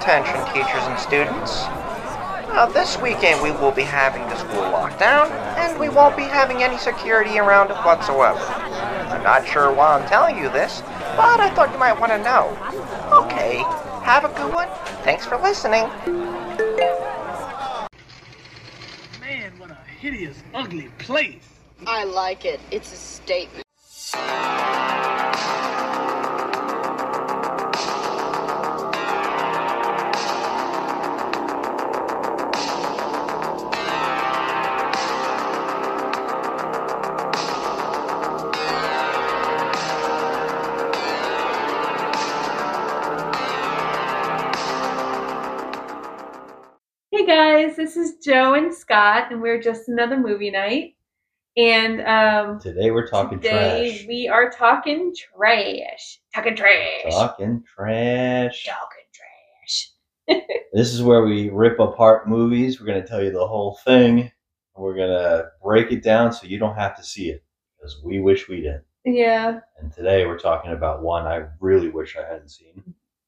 Attention, teachers and students. Uh, this weekend we will be having the school lockdown, and we won't be having any security around it whatsoever. I'm not sure why I'm telling you this, but I thought you might want to know. Okay, have a good one. Thanks for listening. Man, what a hideous, ugly place. I like it. It's a statement. Scott, and we're just another movie night. And um, Today we're talking today trash. we are talking trash, talking trash, Talking trash. talking trash. This is where we rip apart movies. We're going to tell you the whole thing. We're going to break it down so you don't have to see it because we wish we did. Yeah, And today we're talking about one I really wish I hadn't seen.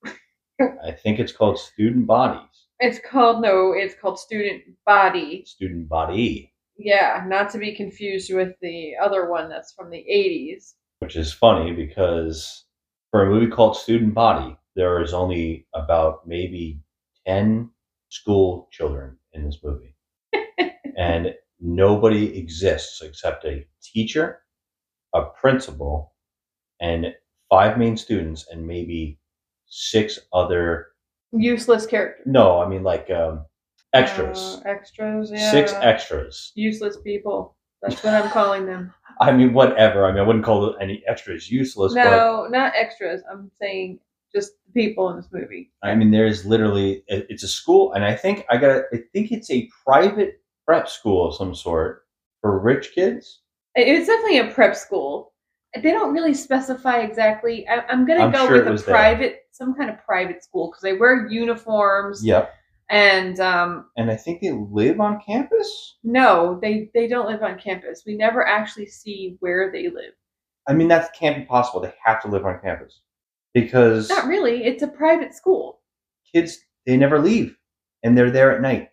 I think it's called Student Bodies. It's called no, it's called Student Body. Student Body, Yeah, not to be confused with the other one that's from the '80s. which is funny because for a movie called Student Body, there is only about maybe 10 school children in this movie. and nobody exists except a teacher, a principal, and five main students, and maybe six other. Useless characters. No, I mean like um, extras. Uh, extras. Yeah. Six extras. Useless people. That's what I'm calling them. I mean, whatever. I mean, I wouldn't call any extras useless, No, not extras. I'm saying just people in this movie. I mean, there's literally it's a school, and I think I got. I think it's a private prep school of some sort for rich kids. It- It's definitely a prep school. They don't really specify exactly. I, I'm gonna I'm go sure with a was there. private, some kind of private school because they wear uniforms. Yep. And um, And I think they live on campus. no, they they don't live on campus. We never actually see where they live. I mean, that can't be possible. They have to live on campus because Not really. It's a private school. kids they never leave, and they're there at night.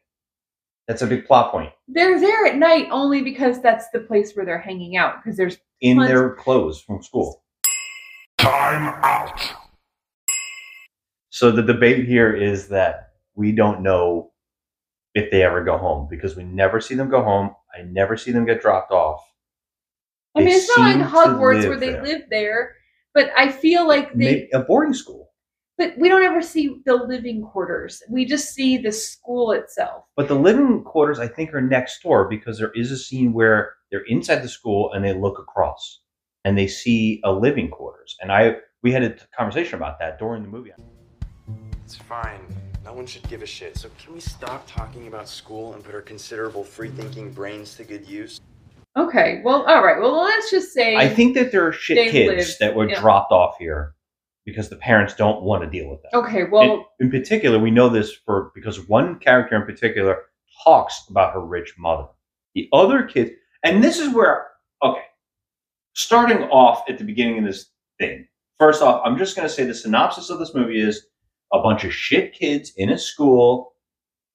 That's a big plot point They're there at night only because that's the place where they're hanging out. Because there's in Tons- their clothes from school. Time out. So the debate here is that we don't know if they ever go home because we never see them go home. I never see them get dropped off. I mean, They it's not like Hogwarts where they there. live there, but I feel like they. May- a boarding school. But we don't ever see the living quarters. We just see the school itself. But the living quarters, I think, are next door because there is a scene where they're inside the school and they look across and they see a living quarters. And I we had a conversation about that during the movie. It's fine. No one should give a shit. So can we stop talking about school and put our considerable free-thinking brains to good use? Okay, well, all right. Well, let's just say I think that there are shit kids live- that were yeah. dropped off here because the parents don't want to deal with that. Okay, well, in, in particular, we know this for because one character in particular talks about her rich mother. The other kids, and this is where okay, starting off at the beginning of this thing. First off, I'm just going to say the synopsis of this movie is a bunch of shit kids in a school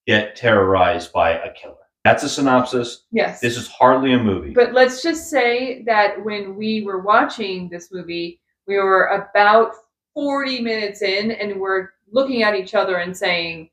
get terrorized by a killer. That's a synopsis. yes. This is hardly a movie. But let's just say that when we were watching this movie, we were about 40 minutes in and we're looking at each other and saying,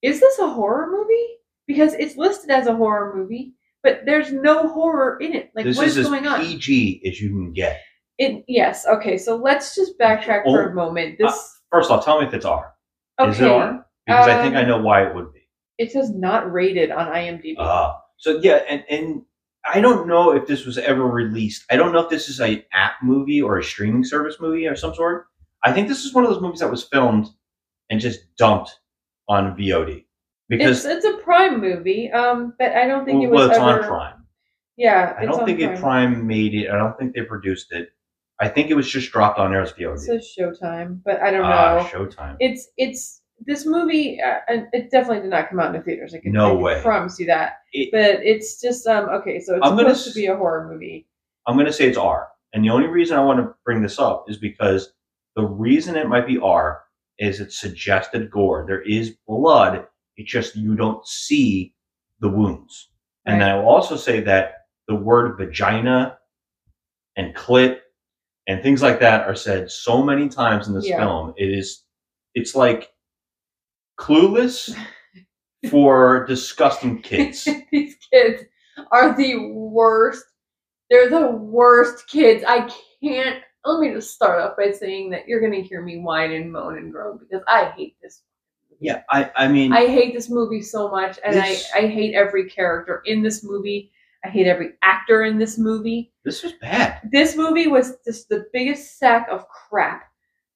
Is this a horror movie? Because it's listed as a horror movie, but there's no horror in it. Like, this what is is going on? PG as you can get. It, yes, okay, so let's just backtrack for a moment. This, First off, tell me if it's R. okay, Is it R? Because I think I um, know why it would be. it says not rated on IMDb. Uh, so yeah, and, and I don't know if this was ever released. I don't know if this is a app movie or a streaming service movie or some sort. I think this is one of those movies that was filmed and just dumped on VOD because it's, it's a Prime movie, um, but I don't think well, it was well, it's ever. on Prime. Yeah, I it's don't on think it Prime made it. I don't think they produced it. I think it was just dropped on there as It VOD. says Showtime, but I don't know. Ah, Showtime. it's it's this movie. Uh, it definitely did not come out in the theaters. I can, No I can way. promise you that. It- But it's just um okay. So it's I'm gonna to be a horror movie. I'm going to say it's R. And the only reason I want to bring this up is because the reason it might be R is it suggested gore. There is blood. It's just you don't see the wounds. And then I will also say that the word vagina and clit and things like that are said so many times in this Yeah. film. It is it's like clueless for disgusting kids. These kids are the worst. They're the worst kids. I can't. Let me just start off by saying that you're going to hear me whine and moan and groan because I hate this. yeah, I I mean I hate this movie so much, and This- I, I hate every character in this movie. I hate every actor in this movie. this was bad. This movie was just the biggest sack of crap.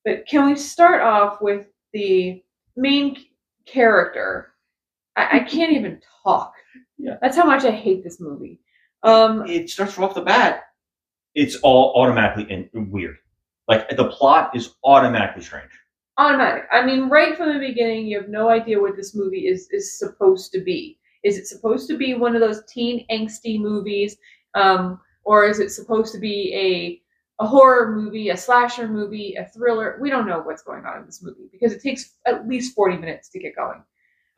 But can we start off with the main character? I, I can't even talk. Yeah. That's how much I hate this movie. Um, it starts off the bat. It's all automatically in, weird. Like the plot is automatically strange. automatic. I mean, right from the beginning, you have no idea what this movie is is supposed to be. Is it supposed to be one of those teen angsty movies, um, or is it supposed to be a a horror movie, a slasher movie, a thriller? We don't know what's going on in this movie because it takes at least forty minutes to get going.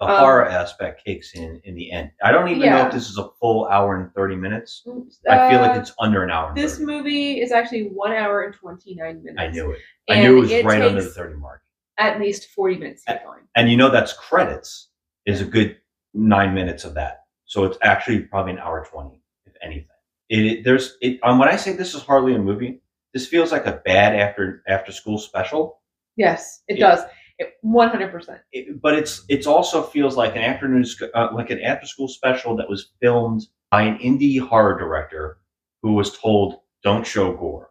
The Um, horror aspect kicks in in the end. I don't even know if this is a full hour and thirty minutes. I feel like Uh, it's under an hour. This 30. movie is actually one hour and twenty nine minutes. I knew it. I And knew it was it right under the thirty mark. At least forty minutes to get going. And you know that's credits is a good nine minutes of that. So it's actually probably an hour twenty, if anything. It, it there's it um, when I say this is hardly a movie, this feels like a bad after after school special. Yes, it Yeah. does. One hundred percent. But it's it's also feels like an afternoon uh, like an after school special that was filmed by an indie horror director who was told don't show gore.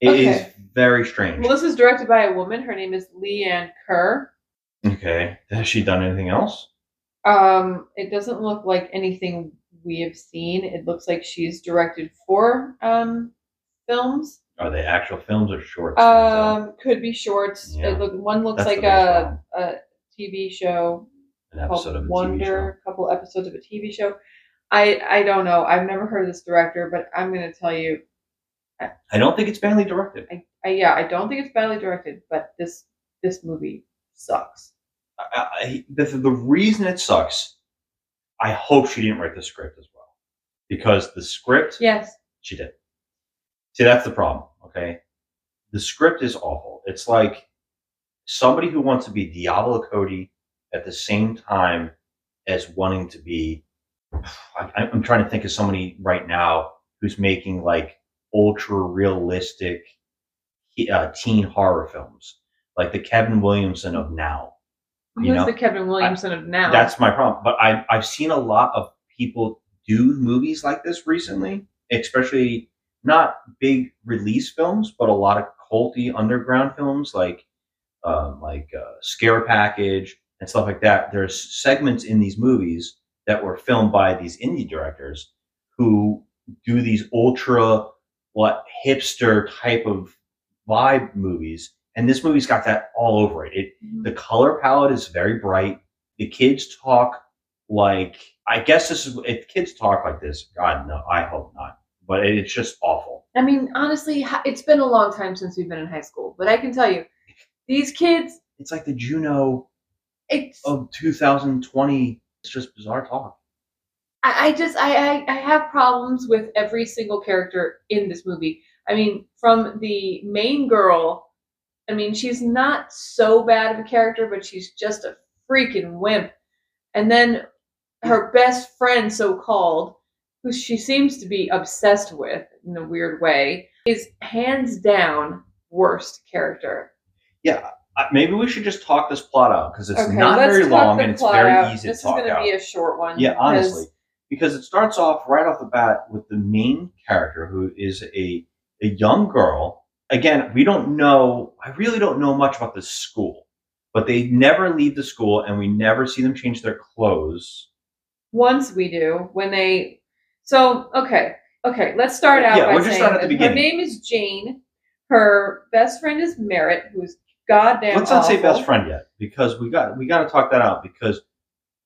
It is Okay. very strange. Well, this is directed by a woman. Her name is Lee Ann Kerr. okay, has she done anything else? Um, it doesn't look like anything we have seen. It looks like she's directed four um, films. Are they actual films or shorts? Um, could be shorts. Yeah. It look one looks That's like a, a TV show an episode of a TV show. Wonder. A couple episodes of a TV show. I I don't know. I've never heard of this director, but I'm gonna tell you. I don't think it's badly directed. I, I yeah, I don't think it's badly directed, but this this movie sucks. I, I, the, the reason it sucks, I hope she didn't write the script as well, because the script Yes. she did. See, that's the problem. Okay, the script is awful. It's like somebody who wants to be Diablo Cody at the same time as wanting to be. I, I'm trying to think of somebody right now who's making like ultra realistic uh, teen horror films, like the Kevin Williamson of now. Who's You know, the Kevin Williamson of now? That's my problem. But I, I've seen a lot of people do movies like this recently, especially not big release films, but a lot of culty underground films like um, like uh, Scare Package and stuff like that. There's segments in these movies that were filmed by these indie directors who do these ultra what hipster type of vibe movies, and this movie's got that all over it. It Mhm. the color palette is very bright. The kids talk like I guess this is if kids talk like this. God no, I hope not. But it's just awful. I mean, honestly, it's been a long time since we've been in high school, but I can tell you, these kids, It's like the Juno it's of 2020. It's just bizarre talk. I, I just I, I I have problems with every single character in this movie. I mean, from the main girl, I mean, she's not so bad of a character, but she's just a freaking wimp. And then her best friend, so called, who she seems to be obsessed with in a weird way, is hands down worst character. Yeah, maybe we should just talk this plot out because it's Okay, not very long and it's very out. easy This to talk out. This is going to be a short one. Yeah, because- honestly, because it starts off right off the bat with the main character who is a a young girl. Again, we don't know. I really don't know much about this school, but they never leave the school, and we never see them change their clothes. Once we do, when they. So okay, okay. Let's start out Yeah, by we'll just start at the that her name is Jane. Her best friend is Merritt, who's goddamn. Let's not say best friend yet, because we got we got to talk that out. Because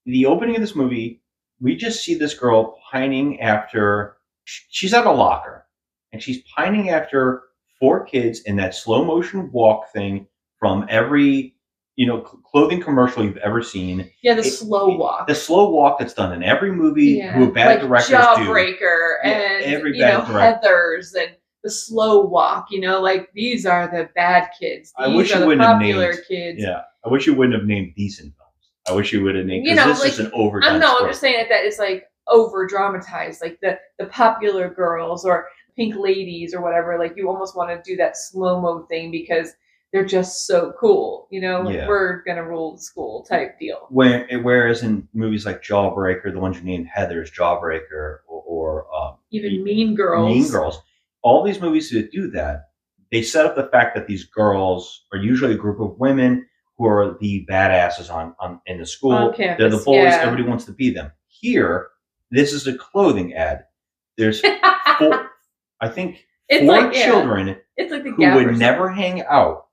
the opening of this movie, we just see this girl pining after. She's at a locker, and she's pining after four kids in that slow motion walk thing from every you know cl- clothing commercial you've ever seen. Yeah, the It- slow walk. The slow walk that's done in every movie yeah. who bad like directors do. Jawbreaker Yeah, and every you know direct- Heathers and the slow walk. You know, like these are the bad kids. These I wish are you the wouldn't have popular named- kids. Yeah, I wish you wouldn't have named decent films. I wish you would have named You know, this like, is an overdone. I'm no, I'm just saying that that is like over dramatized, like the the popular girls or pink ladies or whatever. Like you almost want to do that slow mo thing because they're just so cool. You know, like Yeah. we're gonna rule the school type deal. Where, whereas in movies like Jawbreaker, the ones you named Heathers Jawbreaker, or, or um, Even Mean Girls. Mean Girls, all these movies that do that, they set up the fact that these girls are usually a group of women who are the badasses on, on in the school. On They're the bullies. yeah. Everybody wants to be them. Here, this is a clothing ad. There's four, I think, It's four like- yeah. children It's like the who would never hang out,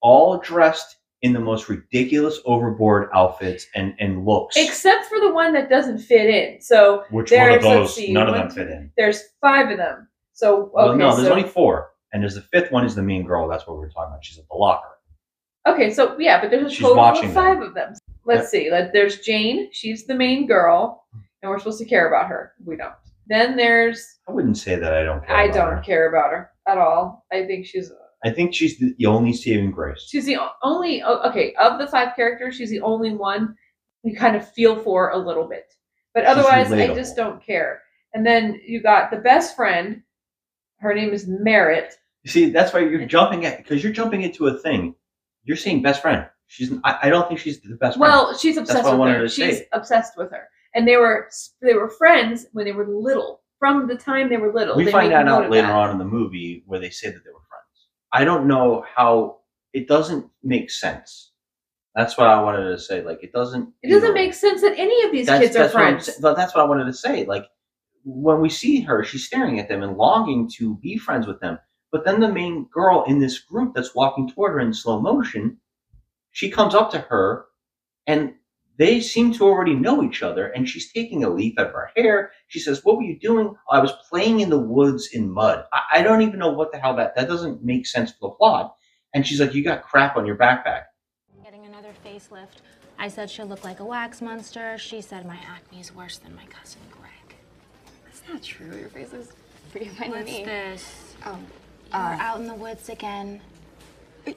all dressed in the most ridiculous overboard outfits and, and looks. except for the one that doesn't fit in. So Which one there's of those? see, None of them fit in. There's five of them. So okay, well, no, there's so, only four, and there's the fifth one is the mean girl. That's what we we're talking about. She's at the locker. okay, so yeah, but there's a total of five of them. Let's see. Like, there's Jane. She's the main girl, and we're supposed to care about her. We don't. Then there's I wouldn't say that I don't care. I don't her. care about her at all. I think she's I think she's the, only saving grace. she's the only okay of the five characters. She's the only one you kind of feel for a little bit, but She's otherwise, I just don't care. And then you got the best friend. Her name is Merritt. You see, that's why you're jumping at because you're jumping into a thing. You're saying best friend. She's. I, I don't think she's the best friend. Well, she's obsessed with her. She's say. obsessed with her, and they were they were friends when they were little. From the time they were little, we they find that out later that. on in the movie where they say that they were friends. I don't know how it doesn't make sense. That's what I wanted to say. Like it doesn't. It doesn't know, make sense that any of these kids are that's what I'm friends. But that's what I wanted to say. Like when we see her, she's staring at them and longing to be friends with them. But then the main girl in this group that's walking toward her in slow motion, she comes up to her and they seem to already know each other and she's taking a leaf out of her hair. She says, What were you doing? I was playing in the woods in mud. I, I don't even know what the hell that that doesn't make sense for the plot. And she's like, You got crap on your backpack. Getting another facelift. I said she'll look like a wax monster. She said my acne is worse than my cousin Greg. That's not true. Your face is pretty fine to What's me. this? Oh, We're uh, out in the woods again.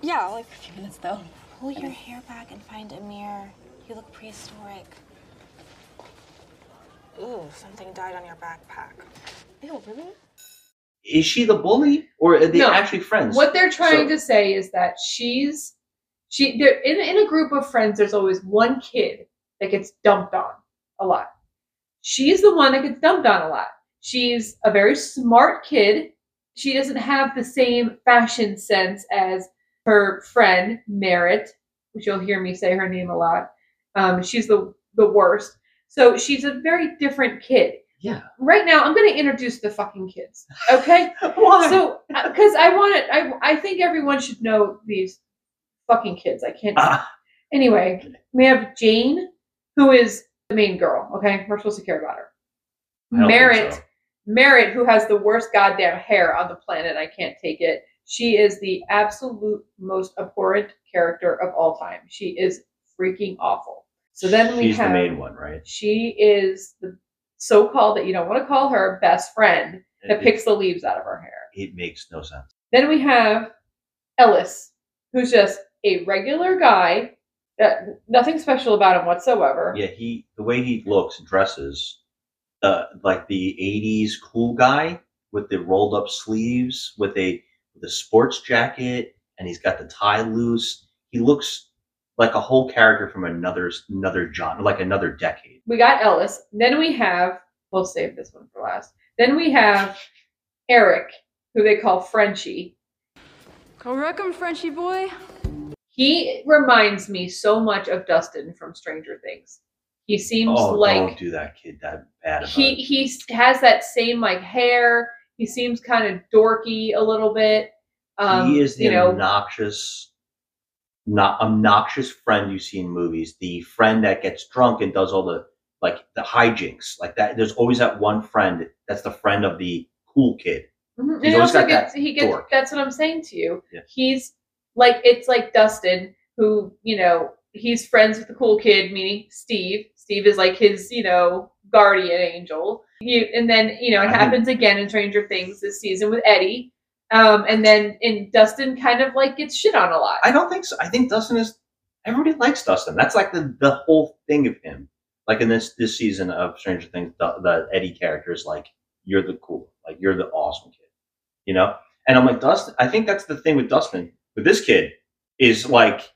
yeah, like a few minutes though. Pull your hair back and find a mirror. You look prehistoric. Ooh, something died on your backpack. Ew, really? Is she the bully or are they No. actually friends? What they're trying So- to say is that she's she they're in in a group of friends. There's always one kid that gets dumped on a lot. She's the one that gets dumped on a lot. She's a very smart kid. She doesn't have the same fashion sense as her friend Merritt, which you'll hear me say her name a lot. Um, she's the the worst. So she's a very different kid. Yeah. Right now, I'm going to introduce the fucking kids. Okay. Why? So, because I want it, I I think everyone should know these fucking kids. I can't. Ah. Anyway, we have Jane, who is the main girl. Okay, we're supposed to care about her. Merritt, so. Merritt, who has the worst goddamn hair on the planet. I can't take it. She is the absolute most abhorrent character of all time. She is freaking awful. So then we she's have the main one, right? she is the so-called that you don't want to call her best friend that It- picks the leaves out of her hair. It makes no sense. Then we have Ellis, who's just a regular guy. That nothing special about him whatsoever. Yeah, he the way he looks and dresses, uh, like the '80s cool guy with the rolled up sleeves, with a with a sports jacket, and he's got the tie loose. He looks like a whole character from another another genre, like another decade. We got Ellis. Then we have. We'll save this one for last. Then we have Eric, who they call Frenchie. Go wreck 'em, Frenchie boy. He reminds me so much of Dustin from Stranger Things. He seems Oh, like don't do that, kid. That bad. He he has that same like hair. He seems kind of dorky a little bit. Um, he is the you know, obnoxious, not obnoxious friend you see in movies. The friend that gets drunk and does all the like the hijinks, like that. There's always that one friend that's the friend of the cool kid. Mhm. He's And also got gets, that he gets dork. that's what I'm saying to you. Yeah. He's like it's like Dustin, who, you know, he's friends with the cool kid, meaning Steve. Steve is like his, you know, guardian angel. You, and then, you know, it I think- happens again in Stranger Things this season with Eddie. Um, and then in Dustin kind of like gets shit on a lot. I don't think so. I think Dustin is. Everybody likes Dustin. That's like the the whole thing of him. Like in this this season of Stranger Things, the, the Eddie character is like, you're the cool, like you're the awesome kid, you know. And I'm like Dustin. I think that's the thing with Dustin. But this kid, is like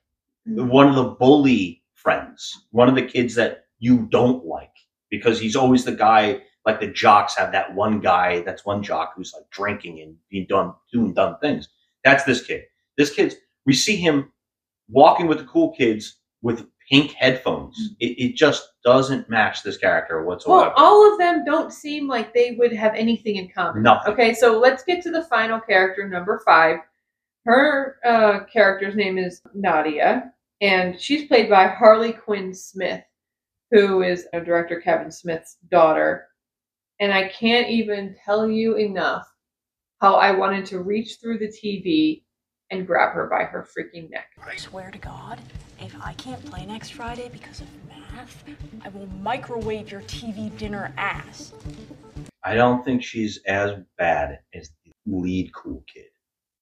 one of the bully friends, one of the kids that you don't like because he's always the guy. Like the jocks have that one guy. That's one jock who's like drinking and being done doing dumb things. That's this kid. This kid's. We see him walking with the cool kids with pink headphones. It, it just doesn't match this character whatsoever. Well, all of them don't seem like they would have anything in common. Nothing. Okay, so let's get to the final character, number five. Her uh, character's name is Nadia, and she's played by Harley Quinn Smith, who is uh, director Kevin Smith's daughter. And I can't even tell you enough how I wanted to reach through the TV and grab her by her freaking neck. I swear to God, if I can't play next Friday because of math, I will microwave your TV dinner ass. I don't think she's as bad as the lead cool kid.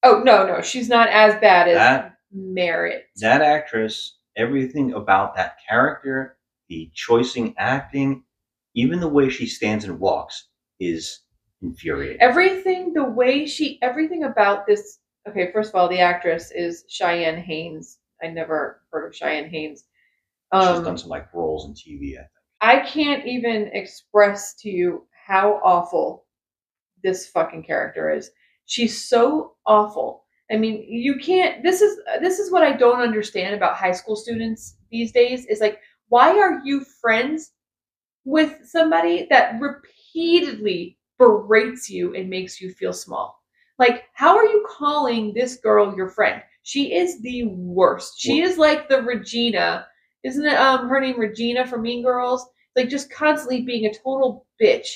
Oh no, no, she's not as bad as That Merritt. that actress, everything about that character, the choicing acting, even the way she stands and walks is infuriating. everything the way she everything about this okay first of all the actress is cheyenne haynes i never heard of cheyenne haynes She's um, done some like roles in TV. I think. i can't even express to you how awful this fucking character is she's so awful i mean you can't this is this is what i don't understand about high school students these days is like why are you friends with somebody that repeatedly berates you and makes you feel small. Like, how are you calling this girl your friend? She is the worst. She is like the Regina, isn't it? Um, her name Regina from Mean Girls. Like, just constantly being a total bitch.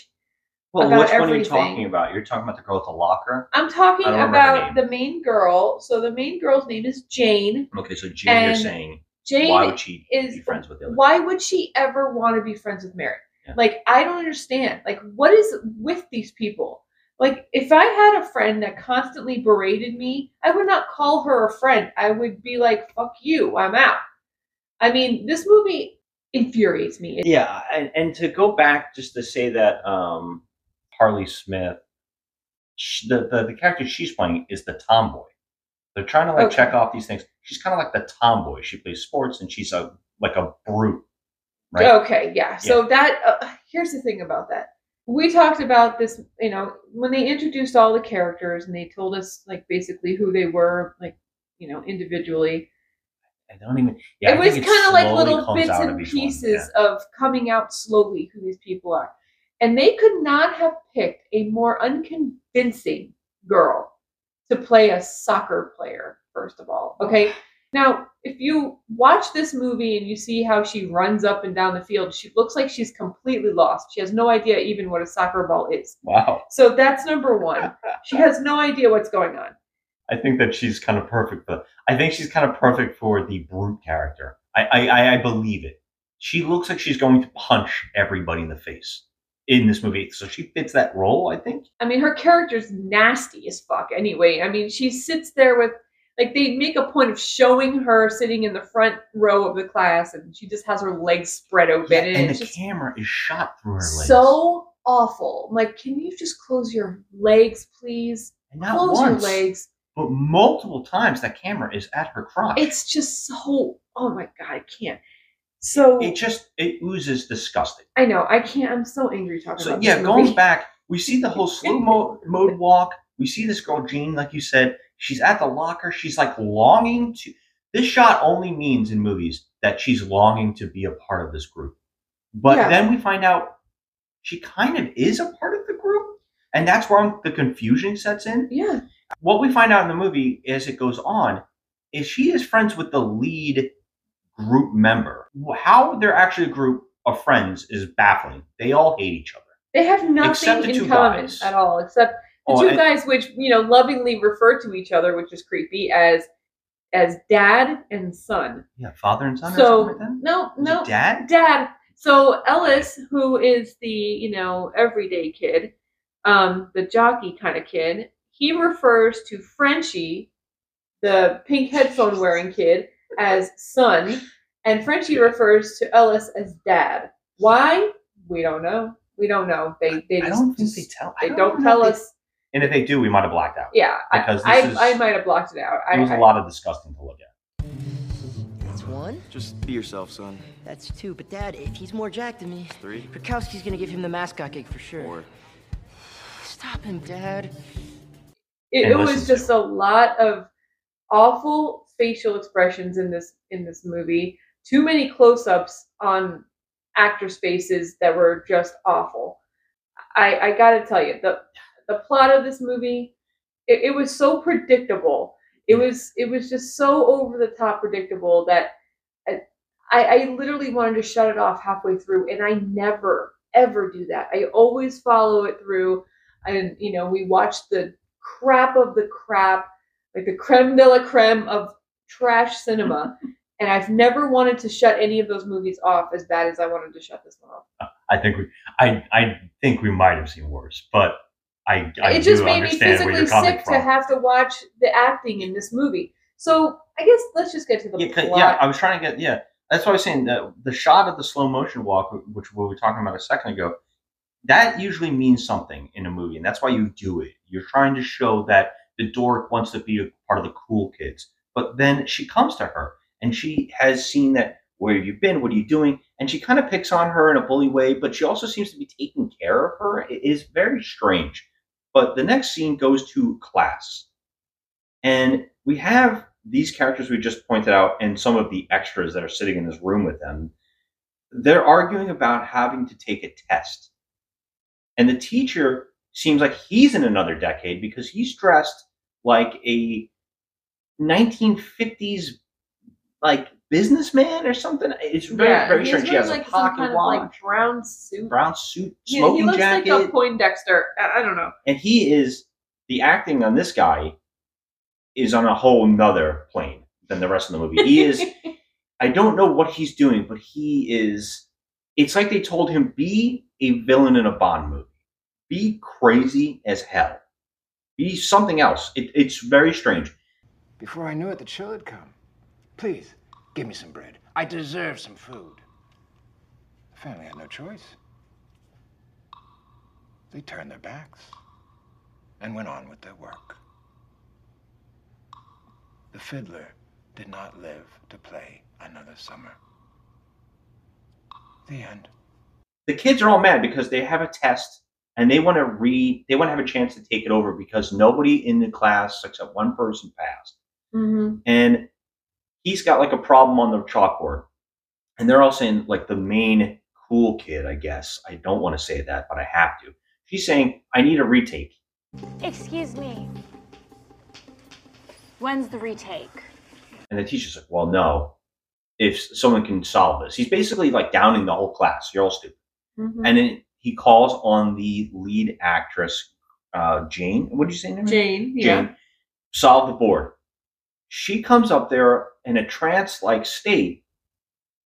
Well, which one are you talking about? You're talking about the girl with the locker. I'm talking I don't remember her about the main girl. So the main girl's name is Jane. Okay, so Jane, you're saying Jane why would she is be friends with the other? why would she ever want to be friends with Merritt? Yeah. Like, I don't understand. Like, what is with these people? Like, if I had a friend that constantly berated me, I would not call her a friend. I would be like, fuck you, I'm out. I mean, this movie infuriates me. Yeah, and, and to go back just to say that um, Harley Smith, sh the, the the character she's playing is the tomboy. They're trying to like Okay. check off these things. She's kind of like the tomboy. She plays sports and she's a like a brute, right? Okay, yeah. So that uh, here's the thing about that. We talked about this, you know, when they introduced all the characters and they told us like basically who they were, like you know, individually. I don't even. Yeah, it was kind of like little bits and of pieces of coming out slowly who these people are. And they could not have picked a more unconvincing girl to play a soccer player, first of all. Okay. Now, if you watch this movie and you see how she runs up and down the field, she looks like she's completely lost. She has no idea even what a soccer ball is. Wow. So that's number one. She has no idea what's going on. I think that she's kind of perfect for. I think she's kind of perfect for the brute character. I, I I- I believe it. She looks like she's going to punch everybody in the face in this movie, so she fits that role. I think. I mean, her character's nasty as fuck anyway. I mean, she sits there with, like, they make a point of showing her sitting in the front row of the class and she just has her legs spread open. Yeah, and, and the camera is shot through her legs. so awful. I'm like, can you just close your legs, please? And not close once, your legs. but multiple times that camera is at her crotch. It's just so, oh my God, I can't. So, it just it oozes disgusting. I know, I can't. I'm so angry talking So about So yeah, going back, we see the whole slow mo- mode walk. We see this girl Jean, like you said, she's at the locker. She's like longing to. This shot only means in movies that she's longing to be a part of this group. But Yeah. then we find out she kind of is a part of the group, and that's where the confusion sets in. Yeah. What we find out in the movie as it goes on is she is friends with the lead group member. How they're actually a group of friends is baffling. They all hate each other. They have nothing the in common guys. at all, except the Oh, two guys, which you know, lovingly refer to each other, which is creepy as as dad and son. Yeah, father and son. So like no, no, dad? dad. So Ellis, who is the you know everyday kid, um, the jockey kind of kid, he refers to Frenchie, the pink headphone wearing kid, as son, and Frenchie refers to Ellis as dad. Why? We don't know. We don't know. They they I just, don't think they tell. I they don't know tell if they- us. And if they do, we might have blacked out. Yeah, Because I, this is- I might have blocked it out. I, It was a I- lot of disgusting to look at. That's one. Just be yourself, son. That's two. But Dad, if he's more jacked than me, Three. Krakowski's gonna give him the mascot gig for sure. Four. Stop him, Dad. it, it was just a lot of awful facial expressions in this in this movie too many close-ups on actors faces that were just awful. I i gotta tell you the the plot of this movie it, it was so predictable. It mm. was it was just so over the top predictable that I, I i literally wanted to shut it off halfway through and i never ever do that. I always follow it through and you know we watched the crap of the crap, like the creme de la creme of trash cinema. and I've never wanted to shut any of those movies off as bad as I wanted to shut this one off. Uh, I think we, I, I think we might have seen worse, but I, I it just do made me understand where physically sick from. to have to watch the acting in this movie. So I guess let's just get to the yeah, 'cause- plot. yeah, I was trying to get yeah. That's what I was saying. The the shot of the slow motion walk, which we were talking about a second ago, that usually means something in a movie, and that's why you do it. You're trying to show that the dork wants to be a part of the cool kids, but then she comes to her and she has seen that where have you been, what are you doing, and she kind of picks on her in a bully way, but she also seems to be taking care of her. It is very strange. But the next scene goes to class. And we have these characters we just pointed out and some of the extras that are sitting in this room with them. They're arguing about having to take a test. And the teacher seems like he's in another decade because he's dressed like a 1950s like businessman or something. It's very, yeah, very he's strange. He wearing, has like a some pocket kind of watch, like brown suit. brown suit, Yeah, smoking he looks jacket like a Poindexter. I, I don't know. and he is the acting on this guy is on a whole nother plane than the rest of the movie. He is I don't know what he's doing, but he is it's like they told him be a villain in a Bond movie. Be crazy as hell. Be something else. It, it's very strange. Before I knew it, the chill had come. Please, give me some bread. I deserve some food. The family had no choice. They turned their backs and went on with their work. The fiddler did not live to play another summer. The end. The kids are all mad because they have a test and they want to read they want to have a chance to take it over because nobody in the class except one person passed. Mm-hmm. and he's got like a problem on the chalkboard and they're all saying like the main cool kid i guess i don't want to say that but i have to she's saying i need a retake Excuse me. When's the retake? and the teacher's like well no if someone can solve this he's basically like downing the whole class you're all stupid Mhm. and then he calls on the lead actress uh, jane what did you say her name? Jane, yeah. Jane, solve the board. She comes up there in a trance like state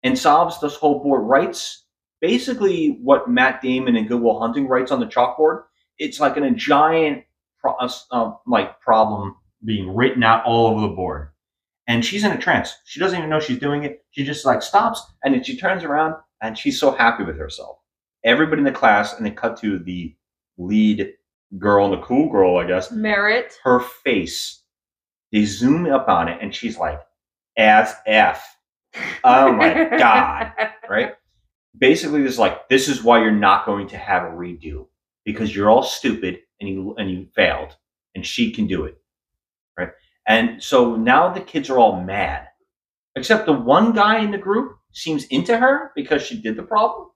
and solves this whole board, writes basically what Matt Damon and Good Will Hunting writes on the chalkboard. It's like in a giant pro- uh, uh, like problem being written out all over the board. And she's in a trance. She doesn't even know she's doing it. She just like stops and then she turns around and she's so happy with herself. Everybody in the class, and they cut to the lead girl, the cool girl, I guess, Merritt. her face. They zoom up on it, and she's like, "As f." Oh my god! Right? Basically, this is like this is why you're not going to have a redo because you're all stupid and you and you failed, and she can do it, right? And so now the kids are all mad, except the one guy in the group seems into her because she did the problem,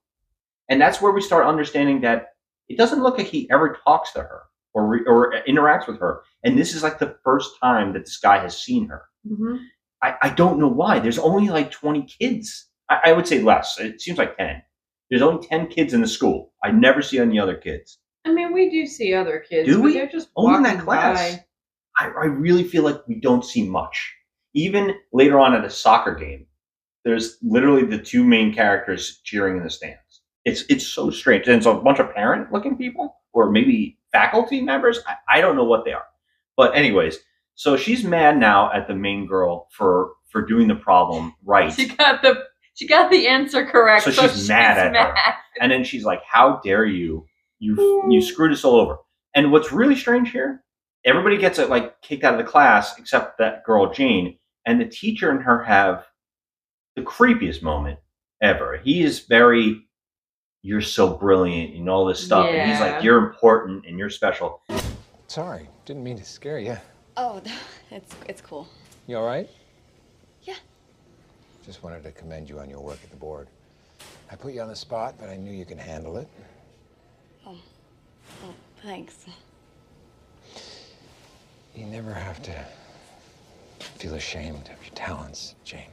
and that's where we start understanding that it doesn't look like he ever talks to her or re- or interacts with her. And this is like the first time that this guy has seen her. Mm-hmm. I, I don't know why. There's only like 20 kids. I, I would say less. It seems like 10. There's only 10 kids in the school. I never see any other kids. I mean, we do see other kids. Do we? They're just Only in that class. by. I, I really feel like we don't see much. Even later on at a soccer game, there's literally the two main characters cheering in the stands. It's it's so strange. And it's a bunch of parent looking people, or maybe faculty members. I, I don't know what they are. But anyways, so she's mad now at the main girl for for doing the problem right. She got the she got the answer correct. So she's mad at her. And then she's like, "How dare you? You you hmm. screwed us all over." And what's really strange here, everybody gets it like kicked out of the class except that girl Jane, and the teacher and her have the creepiest moment ever. He is very, "You're so brilliant" and all this stuff, and he's like, "You're important and you're special." Sorry, didn't mean to scare you. Oh, it's it's cool. You all right? Yeah. Just wanted to commend you on your work at the board. I put you on the spot, but I knew you could handle it. Oh, oh thanks. You never have to feel ashamed of your talents, Jane.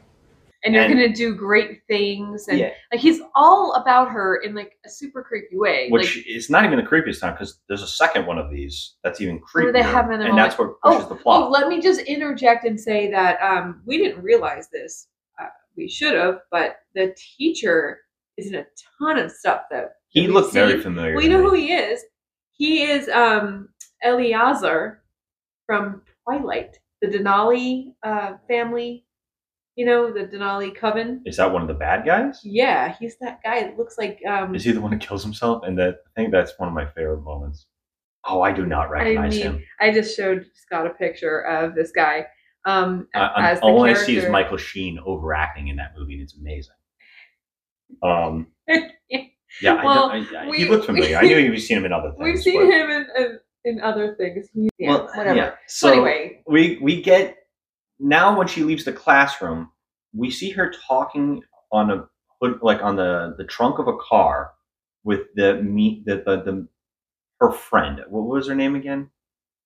And you're And- gonna do great things and Yeah. like he's all about her in like a super creepy way Which like is not even the creepiest time because there's a second one of these that's even creepier, they have and that's what pushes oh, the plot. oh, let me just interject and say that um, we didn't realize this. Uh, we should have, but the teacher is in a ton of stuff though He we've very familiar we know me. who he is. He is um, Eleazar from Twilight, the Denali uh, family. You know the Denali coven. Is that one of the bad guys? Yeah, he's that guy. It looks like um, Is he the one who kills himself? And that I think that's one of my favorite moments. Oh, I do not I recognize mean, him. I just showed Scott a picture of this guy. Um, I, I'm- as the all I see is. Michael Sheen overacting in that movie, and it's amazing. Um, yeah, Well, don't- I, I, we- he looked familiar. I knew we've seen him in other things. We've seen but- him in, in in other things. He, yeah, Well, whatever. yeah. So, So anyway, we we get now when she leaves the classroom, we see her talking on a hood, like on the the trunk of a car with the me the the, the her friend. What was her name again?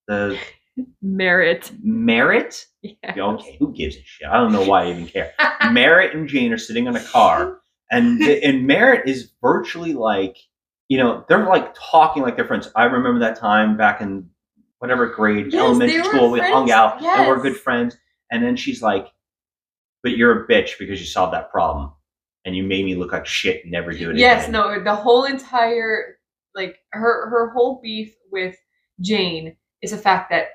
The Merritt. Merritt. Yeah. Okay, who gives a shit? I don't know why I even care. Merritt and Jane are sitting in a car, and and Merritt is virtually like, you know, they're like talking like they're friends. I remember that time back in whatever grade, Yes, elementary school, we hung friends. out and we're good friends. And then she's like, "But you're a bitch because you solved that problem, and you made me look like shit and never do it yes, again." no, the whole entire like her her whole beef with Jane is the fact that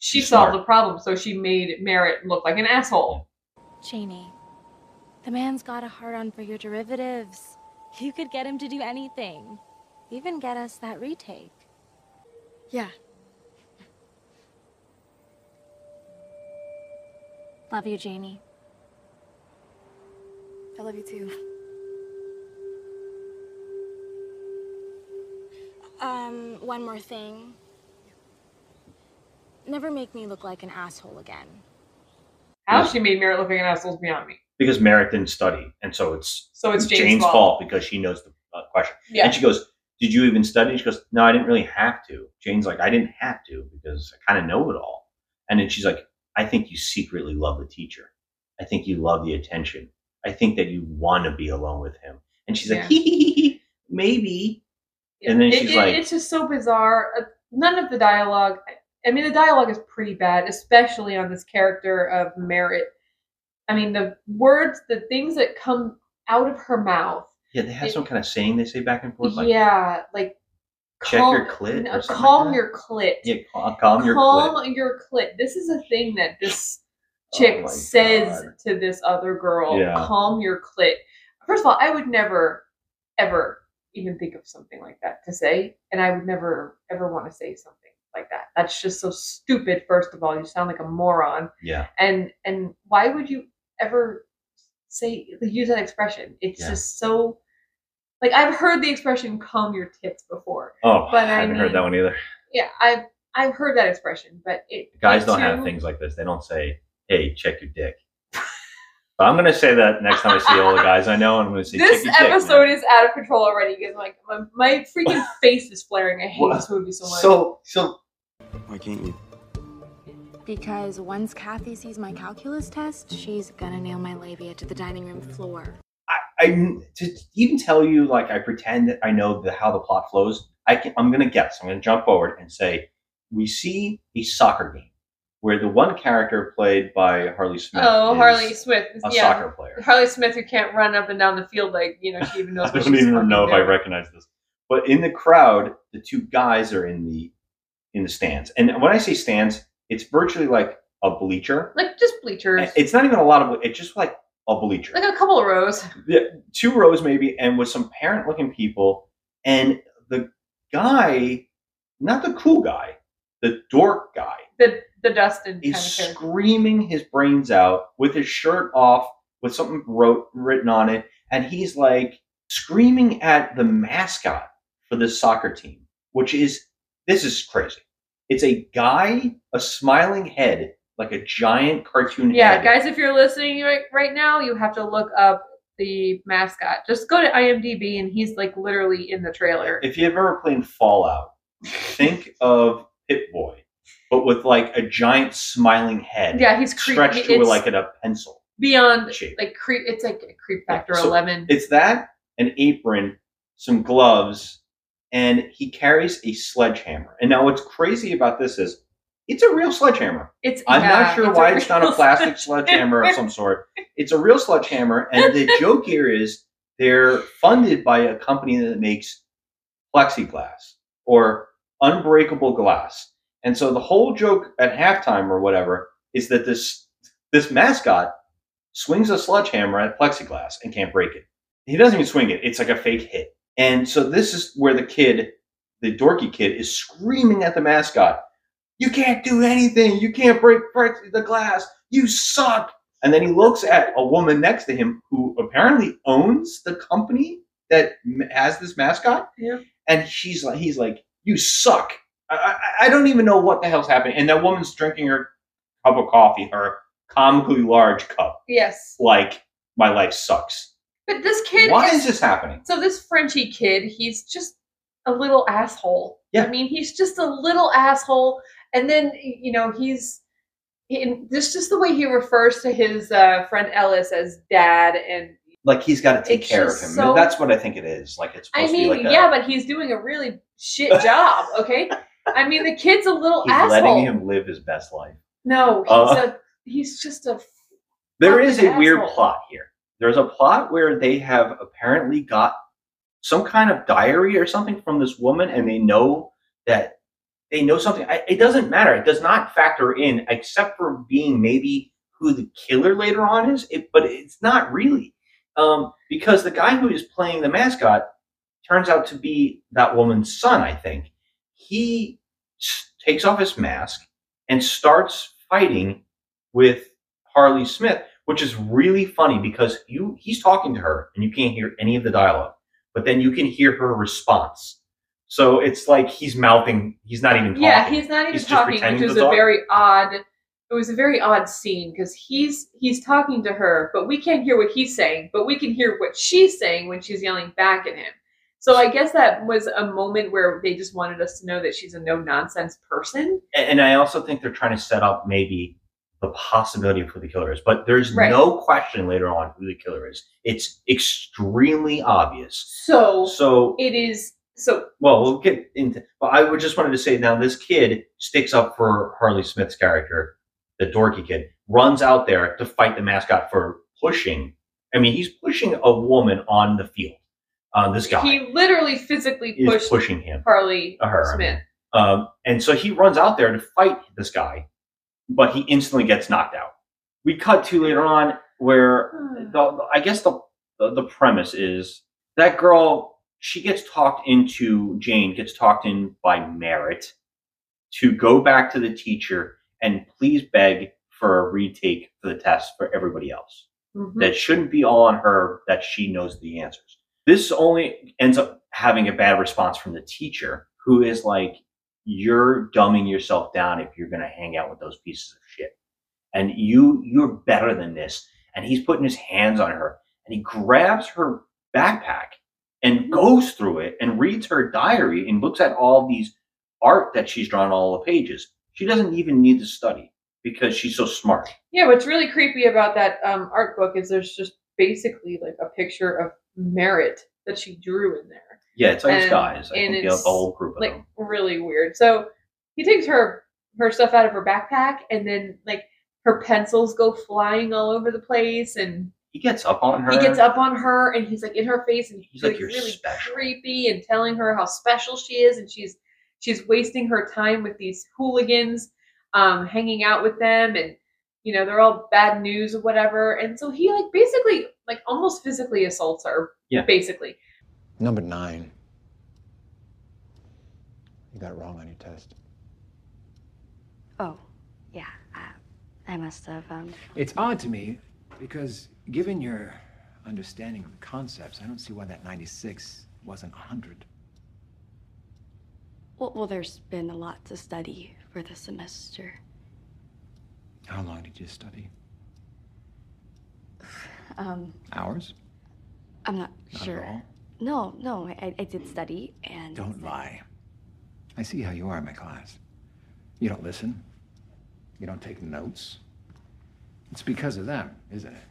she She's solved smart. the problem, so she made Merritt look like an asshole. Janie, the man's got a hard on for your derivatives. You could get him to do anything, even get us that retake. Yeah. Love you, Janie. I love you too. Um, one more thing. Never make me look like an asshole again. How she made Merritt look like an asshole is beyond me. because Merritt didn't study, and so it's So it's Jane's fault. fault because she knows the uh, question. Yeah. And she goes, "Did you even study?" She goes, "No, I didn't really have to." Jane's like, "I didn't have to because I kind of know it all." And then she's like, "I think you secretly love the teacher. I think you love the attention. I think that you want to be alone with him." And she's like, Yeah. "Hee hee hee hee, maybe." And then It- she's it- like, it's just so bizarre. Uh, None of the dialogue. I mean, the dialogue is pretty bad, especially on this character of Merritt. I mean, the words, the things that come out of her mouth. "Yeah, they have it- some kind of saying they say back and forth, like, yeah, like check uh, calm- your clit no, calm like your clit. yeah, cal- calm your calm clit." your clit. This is a thing that this Oh chick my says God. to this other girl. Yeah. Calm your clit. First of all, I would never, ever even think of something like that to say, and I would never ever want to say something like that. That's just so stupid. First of all, you sound like a moron. Yeah. And and why would you ever say use that expression? It's Yeah. just so. Like I've heard the expression "comb your tits" before. Oh, but I haven't heard mean- that one either. Yeah, I've I've heard that expression, but it Guys don't have things like this. They don't say, "Hey, check your dick." but I'm gonna say that next time I see all the guys I know, I'm gonna say, This "Check your dick." episode is out of control already because like my, my freaking face is flaring. I hate Well, this movie so much. So, so Why can't you? Because once Kathy sees my calculus test, she's gonna nail my labia to the dining room floor. I to even tell you like I pretend that I know the, how the plot flows. I can, I'm gonna guess. I'm gonna jump forward and say we see a soccer game, where the one character played by Harley Smith. Oh, is Harley Smith. a yeah. soccer player. Harley Smith who can't run up and down the field like you know she even knows. I don't even know if I recognize this. But in the crowd, the two guys are in the in the stands. And when I say stands, it's virtually like a bleacher. Like just bleachers, It's not even a lot of it's just like a bleacher. like a couple of rows. Yeah, two rows maybe, and with some parent looking people. And the guy, not the cool guy, the dork guy, The the Dustin kind is screaming his brains out with his shirt off, with something wrote written on it, and he's like screaming at the mascot for this soccer team, which is this is crazy. It's a guy, a smiling head, like a giant cartoon Yeah, head. guys, if you're listening right, right now, you have to look up the mascot. Just go to IMDb, and he's like literally in the trailer. If you've ever played Fallout, think of Pip-Boy, but with like a giant smiling head. Yeah, he's creepy. stretched to like a pencil. Beyond shape. like creep, it's like a creep factor So eleven. It's that, an apron, some gloves, and he carries a sledgehammer. And now what's crazy about this is it's a real sledgehammer. It's I'm yeah, not sure it's why it's not a plastic sledgehammer of some sort. It's a real sledgehammer, and the joke here is they're funded by a company that makes plexiglass or unbreakable glass. And so the whole joke at halftime or whatever is that this this mascot swings a sledgehammer at plexiglass and can't break it. He doesn't even swing it. It's like a fake hit. And so this is where the kid, the dorky kid, is screaming at the mascot, You can't do anything. You can't break, break the glass. You suck. And then he looks at a woman next to him who apparently owns the company that has this mascot. Yeah. And she's like, he's like, you suck. I, I, I don't even know what the hell's happening. And that woman's drinking her cup of coffee, her comically large cup, Yes, like my life sucks. but this kid. Why is this happening? So this Frenchie kid, he's just a little asshole. Yeah. I mean, he's just a little asshole. And then you know he's, he, and this just the way he refers to his uh, friend Ellis as dad, and Like he's got to take It's care of him. so- That's what I think it is. Like it's I mean, like a, yeah, but he's doing a really shit job. Okay, I mean the kid's a little asshole. he's asshole. letting him live his best life. No, he's Uh, a he's just a There is a fucking weird plot here. There's a plot where they have apparently got some kind of diary or something from this woman, and they know that they know something. I, it doesn't matter. It does not factor in, except for being maybe who the killer later on is. It, but it's not really, um, because the guy who is playing the mascot turns out to be that woman's son. I think he takes off his mask and starts fighting with Harley Smith, which is really funny because you he's talking to her and you can't hear any of the dialogue, but then you can hear her response. So it's like he's mouthing. He's not even talking. yeah. He's not even He's talking, which to was a talk. very odd. It was a very odd scene because he's he's talking to her, but we can't hear what he's saying, but we can hear what she's saying when she's yelling back at him. So I guess that was a moment where they just wanted us to know that she's a no nonsense person. And, and I also think they're trying to set up maybe the possibility of who the killer is, but there's Right. no question later on who the killer is. It's extremely obvious. So So it is so Well, we'll get into. But I would just wanted to say now, this kid sticks up for Harley Smith's character, the dorky kid, runs out there to fight the mascot for pushing. I mean, he's pushing a woman on the field. Uh, this guy he literally physically pushed pushing him, Harley uh, her. I mean. Smith. Um, and so he runs out there to fight this guy, but he instantly gets knocked out. We cut to later on where the- I guess the, the the premise is that girl she gets talked into Jane gets talked in by Merritt to go back to the teacher and please beg for a retake for the test for everybody else. Mhm. That shouldn't be all on her that she knows the answers. This only ends up having a bad response from the teacher who is like you're dumbing yourself down if you're going to hang out with those pieces of shit and you you're better than this and he's putting his hands on her and he grabs her backpack and goes through it and reads her diary and looks at all these art that she's drawn on all the pages she doesn't even need to study because she's so smart Yeah, what's really creepy about that um, art book is there's just basically like a picture of Merritt that she drew in there. yeah it's like And- guys i and think the, whole group of Like them really weird. So he takes her her stuff out of her backpack, and then like her pencils go flying all over the place, and He gets up on her. he gets up on her, and he's like in her face, and he's, He's like, like, really special." creepy, and telling her how special she is, and she's she's wasting her time with these hooligans, um, hanging out with them, and you know they're all bad news or whatever, and so he like basically like almost physically assaults her, Yeah. basically. Number nine. You got it wrong on your test. Oh, yeah. I, I must have. Um. It's odd to me because, given your understanding of the concepts, I don't see why that 96 wasn't 100. Well, well, there's been a lot to study for the semester. How long did you study? Um, Hours? I'm not, Not sure. No, no, I, I did study and. Don't lie. I see how you are in my class. You don't listen. You don't take notes. It's because of them, isn't it?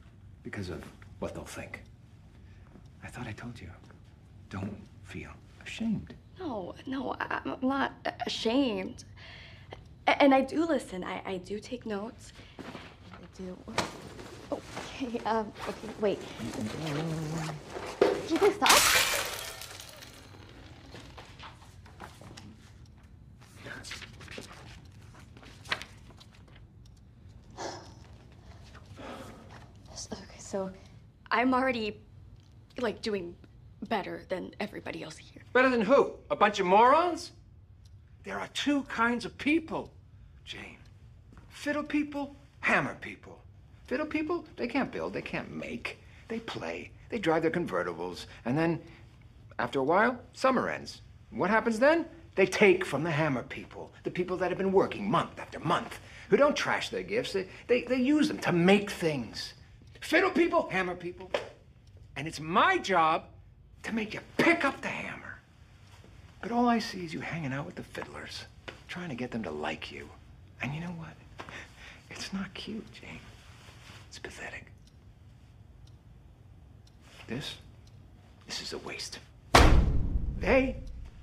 Because of what they'll think. I thought I told you. Don't feel ashamed. No, no, I'm not ashamed. And I do listen. I, I do take notes. I do. Okay, um, okay, wait. Can you stop? S- Okay, so I'm already like doing better than everybody else here. Better than who? A bunch of morons? There are two kinds of people, Jane. Fiddle people, hammer people. Fiddle people, they can't build, they can't make. They play, they drive their convertibles, and then, after a while, summer ends. What happens then? They take from the hammer people, the people that have been working month after month, who don't trash their gifts, they, they, they use them to make things. Fiddle people, hammer people. And it's my job to make you pick up the hammer. But all I see is you hanging out with the fiddlers, trying to get them to like you. And you know what? It's not cute, Jane. It's pathetic. This, this is a waste. They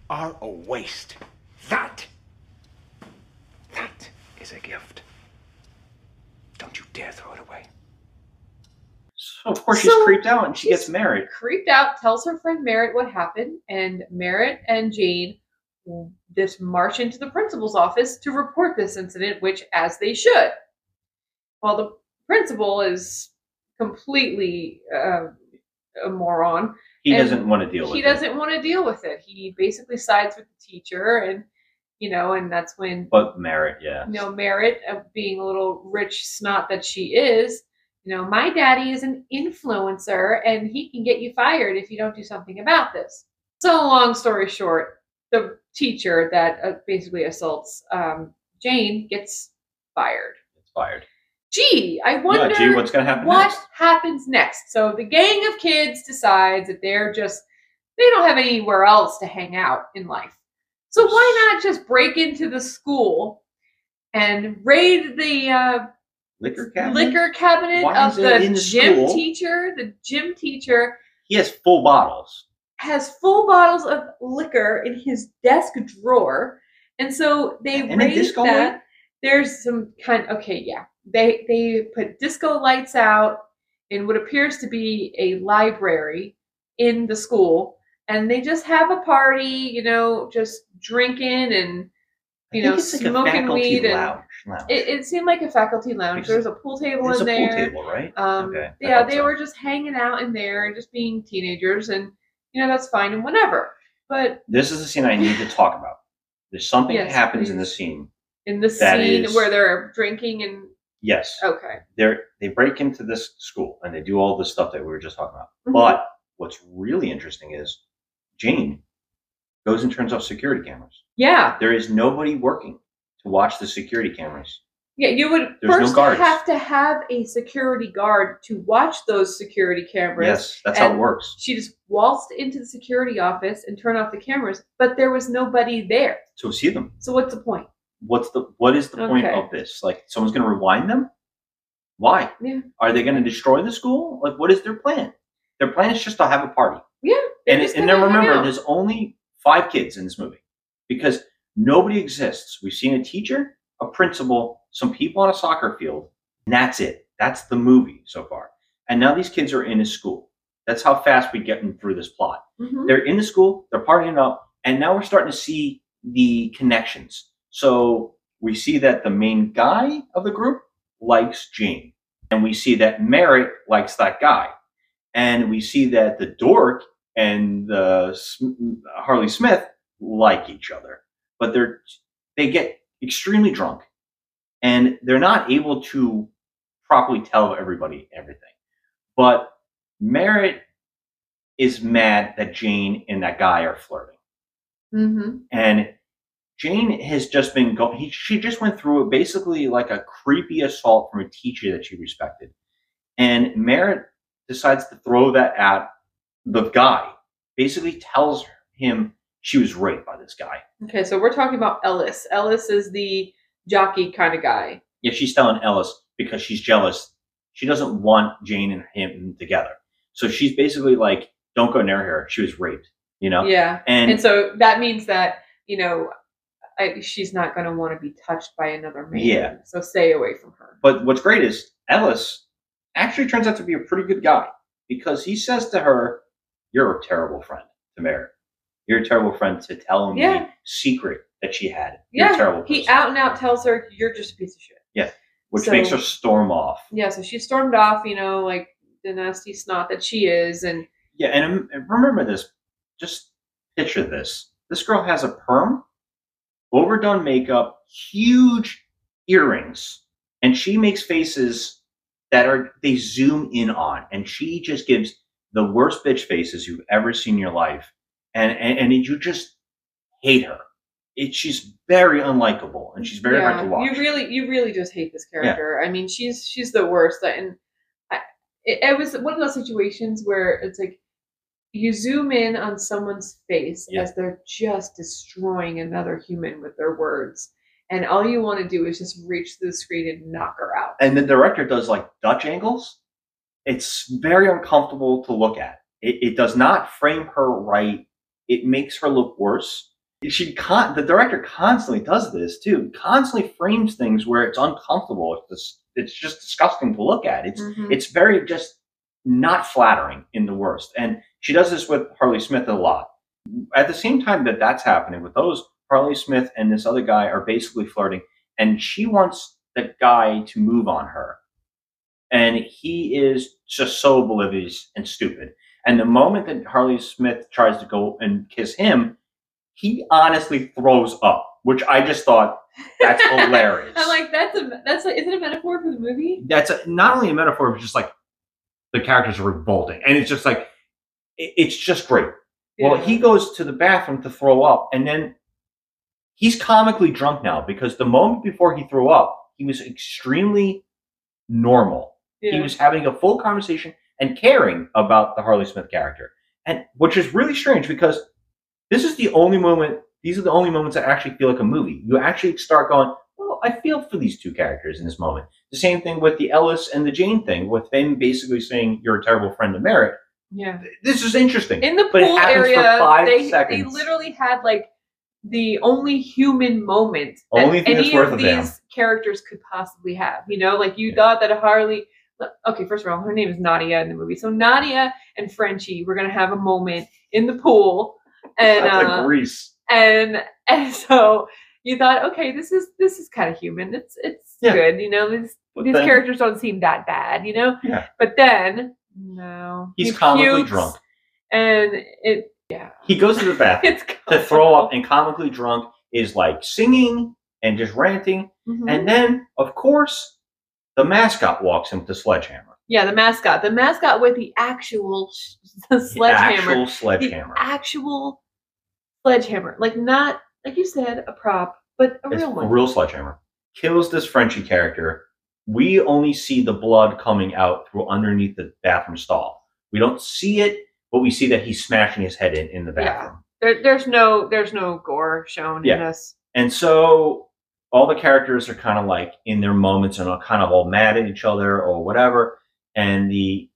are a waste. That, that is a gift. Don't you dare throw it away. So of course she's creeped out and she gets married. creeped out, tells her friend Merritt what happened, and Merritt and Jane just march into the principal's office to report this incident, which as they should. While the principal is completely uh, a moron. He doesn't want to deal with He it. doesn't want to deal with it. He basically sides with the teacher, and you know, and that's when But Merritt, yeah. you know, Merritt, uh, being a little rich snot that she is, you know, my daddy is an influencer and he can get you fired if you don't do something about this. So, long story short, the teacher that uh, basically assaults um, Jane gets fired. It's fired. Gee, I wonder gee, what's gonna happen what next? happens next. So the gang of kids decides that they're just they don't have anywhere else to hang out in life. So why not just break into the school and raid the uh, Liquor cabinet? liquor cabinet Why of is it the, in the gym school? teacher? The gym teacher He has full bottles. has full bottles of liquor in his desk drawer, and so they And a disco that. light? There's some kind. Okay, yeah, they they put disco lights out in what appears to be a library in the school, and they just have a party. You know, just drinking and you know think it's like smoking weed and lounge. it, it seemed like a faculty lounge. Because There's a pool table in a pool there. table, right? Um, okay. Yeah, they so. were just hanging out in there and just being teenagers, and you know that's fine and whatever. But This is the scene I need to talk about. There's something Yes, that happens in the scene. in the scene is- where they're drinking and Yes. okay, They're they break into this school and they do all the stuff that we were just talking about. Mhm. But what's really interesting is Jane goes and turns off security cameras. yeah, There is nobody working to watch the security cameras. yeah, you would There's first guards. have to have a security guard to watch those security cameras. Yes, that's how it works. She just waltzed into the security office and turned off the cameras, but there was nobody there. To see them. So what's the point? What's the what is the point of this? Like someone's gonna rewind them? Why? Yeah, Are they gonna destroy the school? Like what is their plan? Their plan is just to have a party. yeah. And, and then remember, there's only five kids in this movie because nobody exists. We've seen a teacher, a principal, some people on a soccer field, and that's it. That's the movie so far. And now these kids are in a school. That's how fast we get them through this plot. Mhm. They're in the school, they're partying up, and now we're starting to see the connections. So we see that the main guy of the group likes Jane, and we see that Merritt likes that guy, and we see that the dork and the Harley Smith like each other, but they're they get extremely drunk, and they're not able to properly tell everybody everything. But Merritt is mad that Jane and that guy are flirting Mm-hmm. and Jane has just been going. He, she just went through basically like a creepy assault from a teacher that she respected, and Merritt decides to throw that at the guy. Basically, tells him she was raped by this guy. Okay, so we're talking about Ellis. Ellis is the jockey kind of guy. Yeah, she's telling Ellis because she's jealous. She doesn't want Jane and him together. So she's basically like, "Don't go near her. She was raped." You know. Yeah, And, and so that means that you know I, she's not going to want to be touched by another man. Yeah. So stay away from her. But what's great is Ellis actually turns out to be a pretty good guy because he says to her, "You're a terrible friend to Merritt. You're a terrible friend to tell him Yeah. the secret that she had. You're Yeah, terrible person." he out and out tells her you're just a piece of shit. yeah, which So- makes her storm off. Yeah, so she stormed off. You know, like the nasty snot that she is, and Yeah, and, um, and remember this. Just picture this. This girl has a perm, overdone makeup, huge earrings, and she makes faces that are they zoom in on, and she just gives the worst bitch faces you've ever seen in your life, and and, and you just hate her. It, she's very unlikable, and she's very hard to watch. You really, you really just hate this character. I mean, she's she's the worst. And I, it, it was one of those situations where it's like you zoom in on someone's face Yeah. as they're just destroying another human with their words, and all you want to do is just reach through the screen and knock her out. and the director does like Dutch angles. It's very uncomfortable to look at. It, it does not frame her right. It makes her look worse. She con- the director constantly does this too. Constantly frames things where it's uncomfortable. It's just, it's just disgusting to look at. It's Mhm. it's very just not flattering in the worst. And she does this with Harley Smith a lot. At the same time that that's happening with those, Harley Smith and this other guy are basically flirting, and she wants the guy to move on her. And he is just so oblivious and stupid. And the moment that Harley Smith tries to go and kiss him, he honestly throws up, which I just thought that's hilarious. I'm like, that's a that's is it a metaphor for the movie? that's a, not only a metaphor, but just like the characters are revolting, and it's just like it- it's just great. Well, he goes to the bathroom to throw up, and then he's comically drunk now because the moment before he threw up, he was extremely normal. He was having a full conversation and caring about the Harley Smith character, and which is really strange because this is the only moment. These are the only moments that actually feel like a movie. You actually start going, "Well, I feel for these two characters in this moment." The same thing with the Ellis and the Jane thing, with them basically saying, "You're a terrible friend to Merritt." Yeah. This is interesting. in the but pool area, for five they, they literally had like the only human moment that Only any of these characters could possibly have. You know, like you thought that Harley. Okay, first of all, her name is Nadia in the movie. So Nadia and Frenchie were gonna have a moment in the pool, and like uh, Grease. and and so you thought, okay, this is this is kind of human. It's it's Yeah. good. You know, these But these then- characters don't seem that bad. You know, Yeah. but then no, He's he comically pukes, drunk. and it yeah. He goes to the bathroom to throw up and comically drunk is like singing and just ranting. Mhm. And then, of course, the mascot walks in with the sledgehammer. Yeah, the mascot. The mascot with the actual sh- the sledgehammer. actual sledgehammer. The actual sledgehammer. Like not like you said, a prop, but a It's real a one. real sledgehammer. Kills this Frenchie character. We only see the blood coming out through underneath the bathroom stall. We don't see it, but we see that he's smashing his head in in the Yeah. bathroom. There, there's no there's no gore shown in this. And so all the characters are kind of like in their moments and are kind of all mad at each other or whatever. And the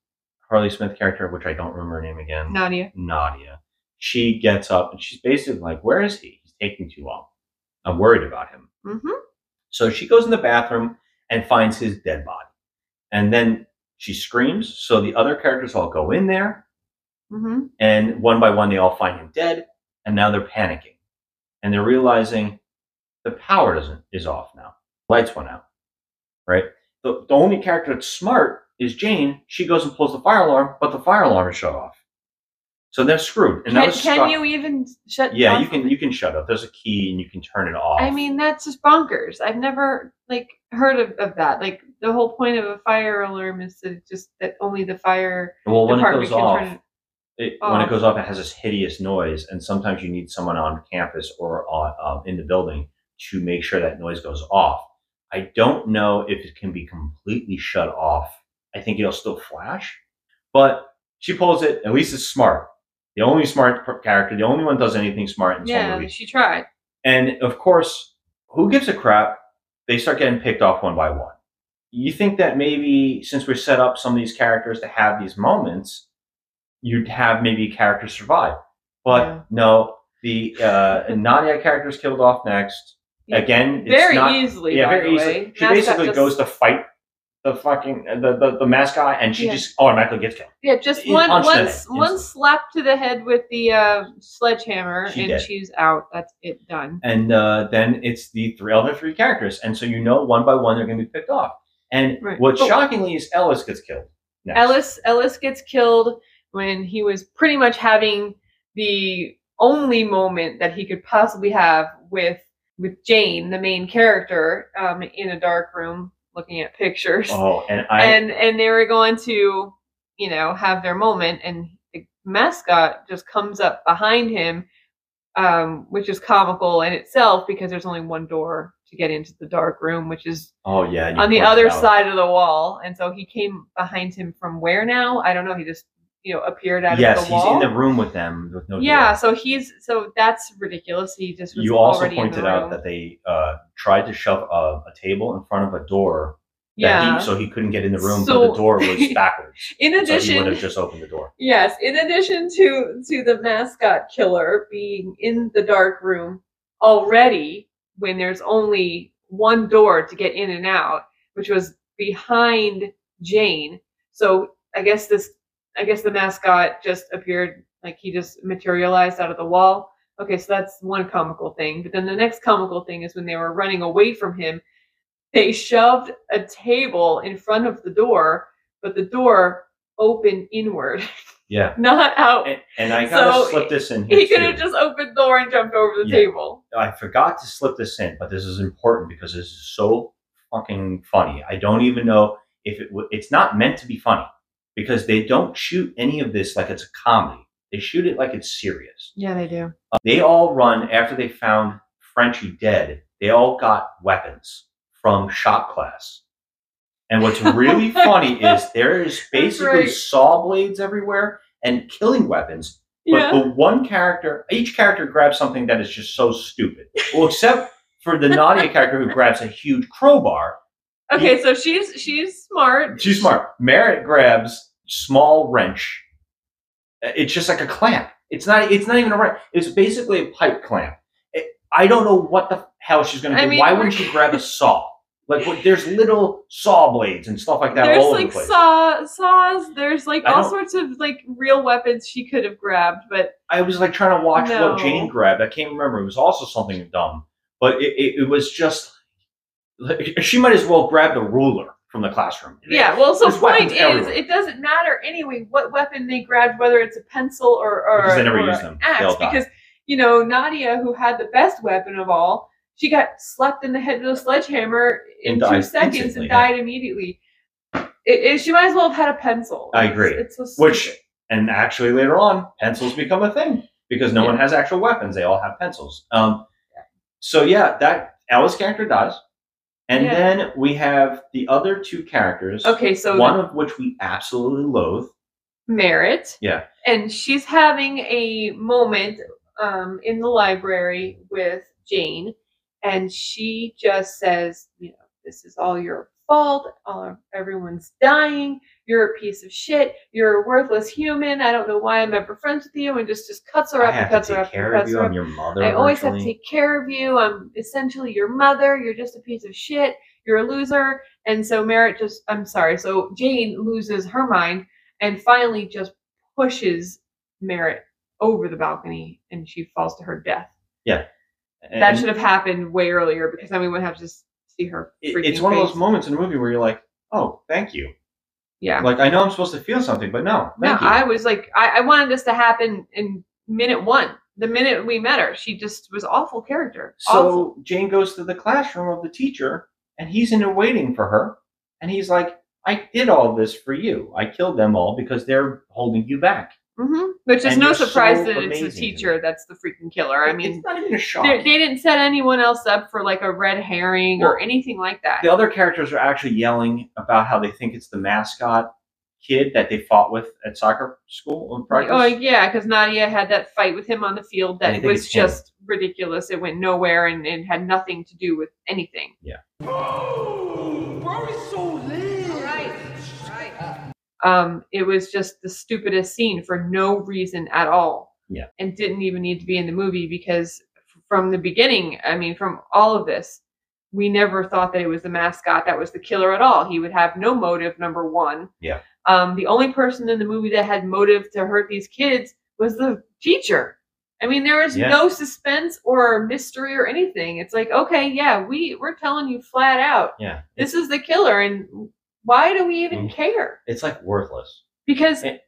Harley Smith character, which I don't remember her name again, Nadia. Nadia, she gets up and she's basically like, Where is he? He's taking too long. I'm worried about him. Mm-hmm. So she goes in the bathroom and finds his dead body. And then she screams. So the other characters all go in there. Mm-hmm. And one by one, they all find him dead. And now they're panicking. And they're realizing the power doesn't is off now. Lights went out. Right? The, the only character that's smart is Jane. She goes and pulls the fire alarm, but the fire alarm is shut off. So they're screwed. And that Can, can Scott- you even shut? Yeah, off? you can you can shut it. There's a key and you can turn it off. I mean, that's just bonkers. I've never like heard of, of that. Like the whole point of a fire alarm is to just that only the fire Well, when it goes can off, turn it. it, when it goes off, it has this hideous noise, and sometimes you need someone on campus or on, um, in the building to make sure that noise goes off. I don't know if it can be completely shut off. I think it'll still flash, but she pulls it. At least it's smart. The only smart character, the only one does anything smart in this whole Yeah, movie. she tried. And of course, who gives a crap? They start getting picked off one by one. You think that maybe since we set up some of these characters to have these moments, you'd have maybe characters survive. But no, the uh, Nadia character is killed off next. Again, it's Very not- easily, Yeah, by very the easily. way. She Mascot basically just- goes to fight the fucking the the, the mascot, and she Yeah. just automatically gets killed. Yeah, just one one in it s- one slap to the head with the uh, sledgehammer, She and did. she's out. That's it done. and uh, then it's the three other three characters, and so you know one by one they're going to be picked off. And Right. what But- shockingly is Ellis gets killed. Next. Ellis Ellis gets killed when he was pretty much having the only moment that he could possibly have with with Jane, the main character, um, in a dark room looking at pictures. Oh, and I and and they were going to, you know, have their moment, and the mascot just comes up behind him, um, which is comical in itself because there's only one door to get into the dark room, which is oh yeah, on the other out. side of the wall, and so he came behind him from where now? I don't know. He just you know appeared out Yes, of the wall. Yes, he's in the room with them with no yeah, door. so he's so that's ridiculous. He just was You also pointed out that they uh, tried to shove a, a table in front of a door. that Yeah. he, so he couldn't get in the room, but So- the door was backwards. In so he addition- would have just opened the door. Yes, in addition to to the mascot killer being in the dark room already when there's only one door to get in and out, which was behind Jane. So I guess this I guess the mascot just appeared like he just materialized out of the wall. Okay, so that's one comical thing. But then the next comical thing is when they were running away from him, they shoved a table in front of the door, but the door opened inward, Yeah. not out. And, and I gotta So slip this in here He could have just opened the door and jumped over the Yeah. table. I forgot to slip this in, but this is important because this is so fucking funny. I don't even know if it w- it's not meant to be funny because they don't shoot any of this like it's a comedy. They shoot it like it's serious. Yeah, they do. Uh, They all run after they found Frenchie dead. They all got weapons from shop class. And what's really funny is there is basically right. saw blades everywhere and killing weapons. But Yeah. the one character, each character grabs something that is just so stupid. Well, except for the Nadia character who grabs a huge crowbar. Okay, so she's she's smart. She's smart. Merritt grabs small wrench. Uh, It's just like a clamp. It's not. It's not even a wrench. It's basically a pipe clamp. It, I don't know what the hell she's gonna do. I mean, Why wouldn't she grab a saw? Like what, there's little saw blades and stuff like that There's like the saw saws. There's like I all sorts of like real weapons she could have grabbed, but I was like trying to watch No. what Jane grabbed. I can't remember. It was also something dumb, but it, it, it was just. Like, She might as well grab the ruler from the classroom. yeah. Well, so There's point is, everywhere. it doesn't matter anyway what weapon they grabbed, whether it's a pencil or or, Because they never use an them. axe, because you know Nadia, who had the best weapon of all, she got slapped in the head with a sledgehammer in And two seconds and yeah. died immediately. It, it- she might as well have had a pencil. I It's- agree. It's, so Which and actually later on, pencils become a thing because no one has actual weapons; they all have pencils. Um, so yeah, that Ellis character dies, and Yeah. then we have the other two characters. Okay, so one the- of which we absolutely loathe. Merritt. Yeah, and she's having a moment um, in the library with Jane, and she just says, "You know, this is all your fault. All, everyone's dying. You're a piece of shit. You're a worthless human. I don't know why I'm ever friends with you. And just just cuts her up and cuts her take up care and of cuts you. her I'm up. your mother. I always have to take care of you. I'm essentially your mother. You're just a piece of shit. You're a loser. And so Merritt just, I'm sorry. So Jane loses her mind and finally just pushes Merritt over the balcony and she falls to her death. Yeah. that should have happened way earlier because then we would have to see her. it's one of those moments in the movie where you're like, oh, thank you. Yeah. Like I know I'm supposed to feel something, but no, no, you. I was like, I, I wanted this to happen in minute one. The minute we met her, she just was awful character. So Awful. Jane goes to the classroom of the teacher, and he's in there waiting for her. And he's like, I did all this for you. I killed them all because they're holding you back. Hmm Which is And no surprise so that it's the teacher that's the freaking killer. I mean, it's not even a shock. they, they didn't set anyone else up for like a red herring or anything like that. The other characters are actually yelling about how they think it's the mascot kid that they fought with at soccer school in practice. Oh yeah, because Nadia had that fight with him on the field that think was it's him. just ridiculous. It went nowhere and, and had nothing to do with anything. Yeah. Bro, he's so lit. Right, right. Um, it was just the stupidest scene for no reason at all. Yeah. And didn't even need to be in the movie because from the beginning, I mean, from all of this, we never thought that it was the mascot that was the killer at all. He would have no motive, number one. Yeah. Um, the only person in the movie that had motive to hurt these kids was the teacher. I mean, there was Yeah. no suspense or mystery or anything. It's like, okay, yeah, we we're telling you flat out, Yeah. this is the killer, and why do we even Mm. care? It's like worthless. Because it,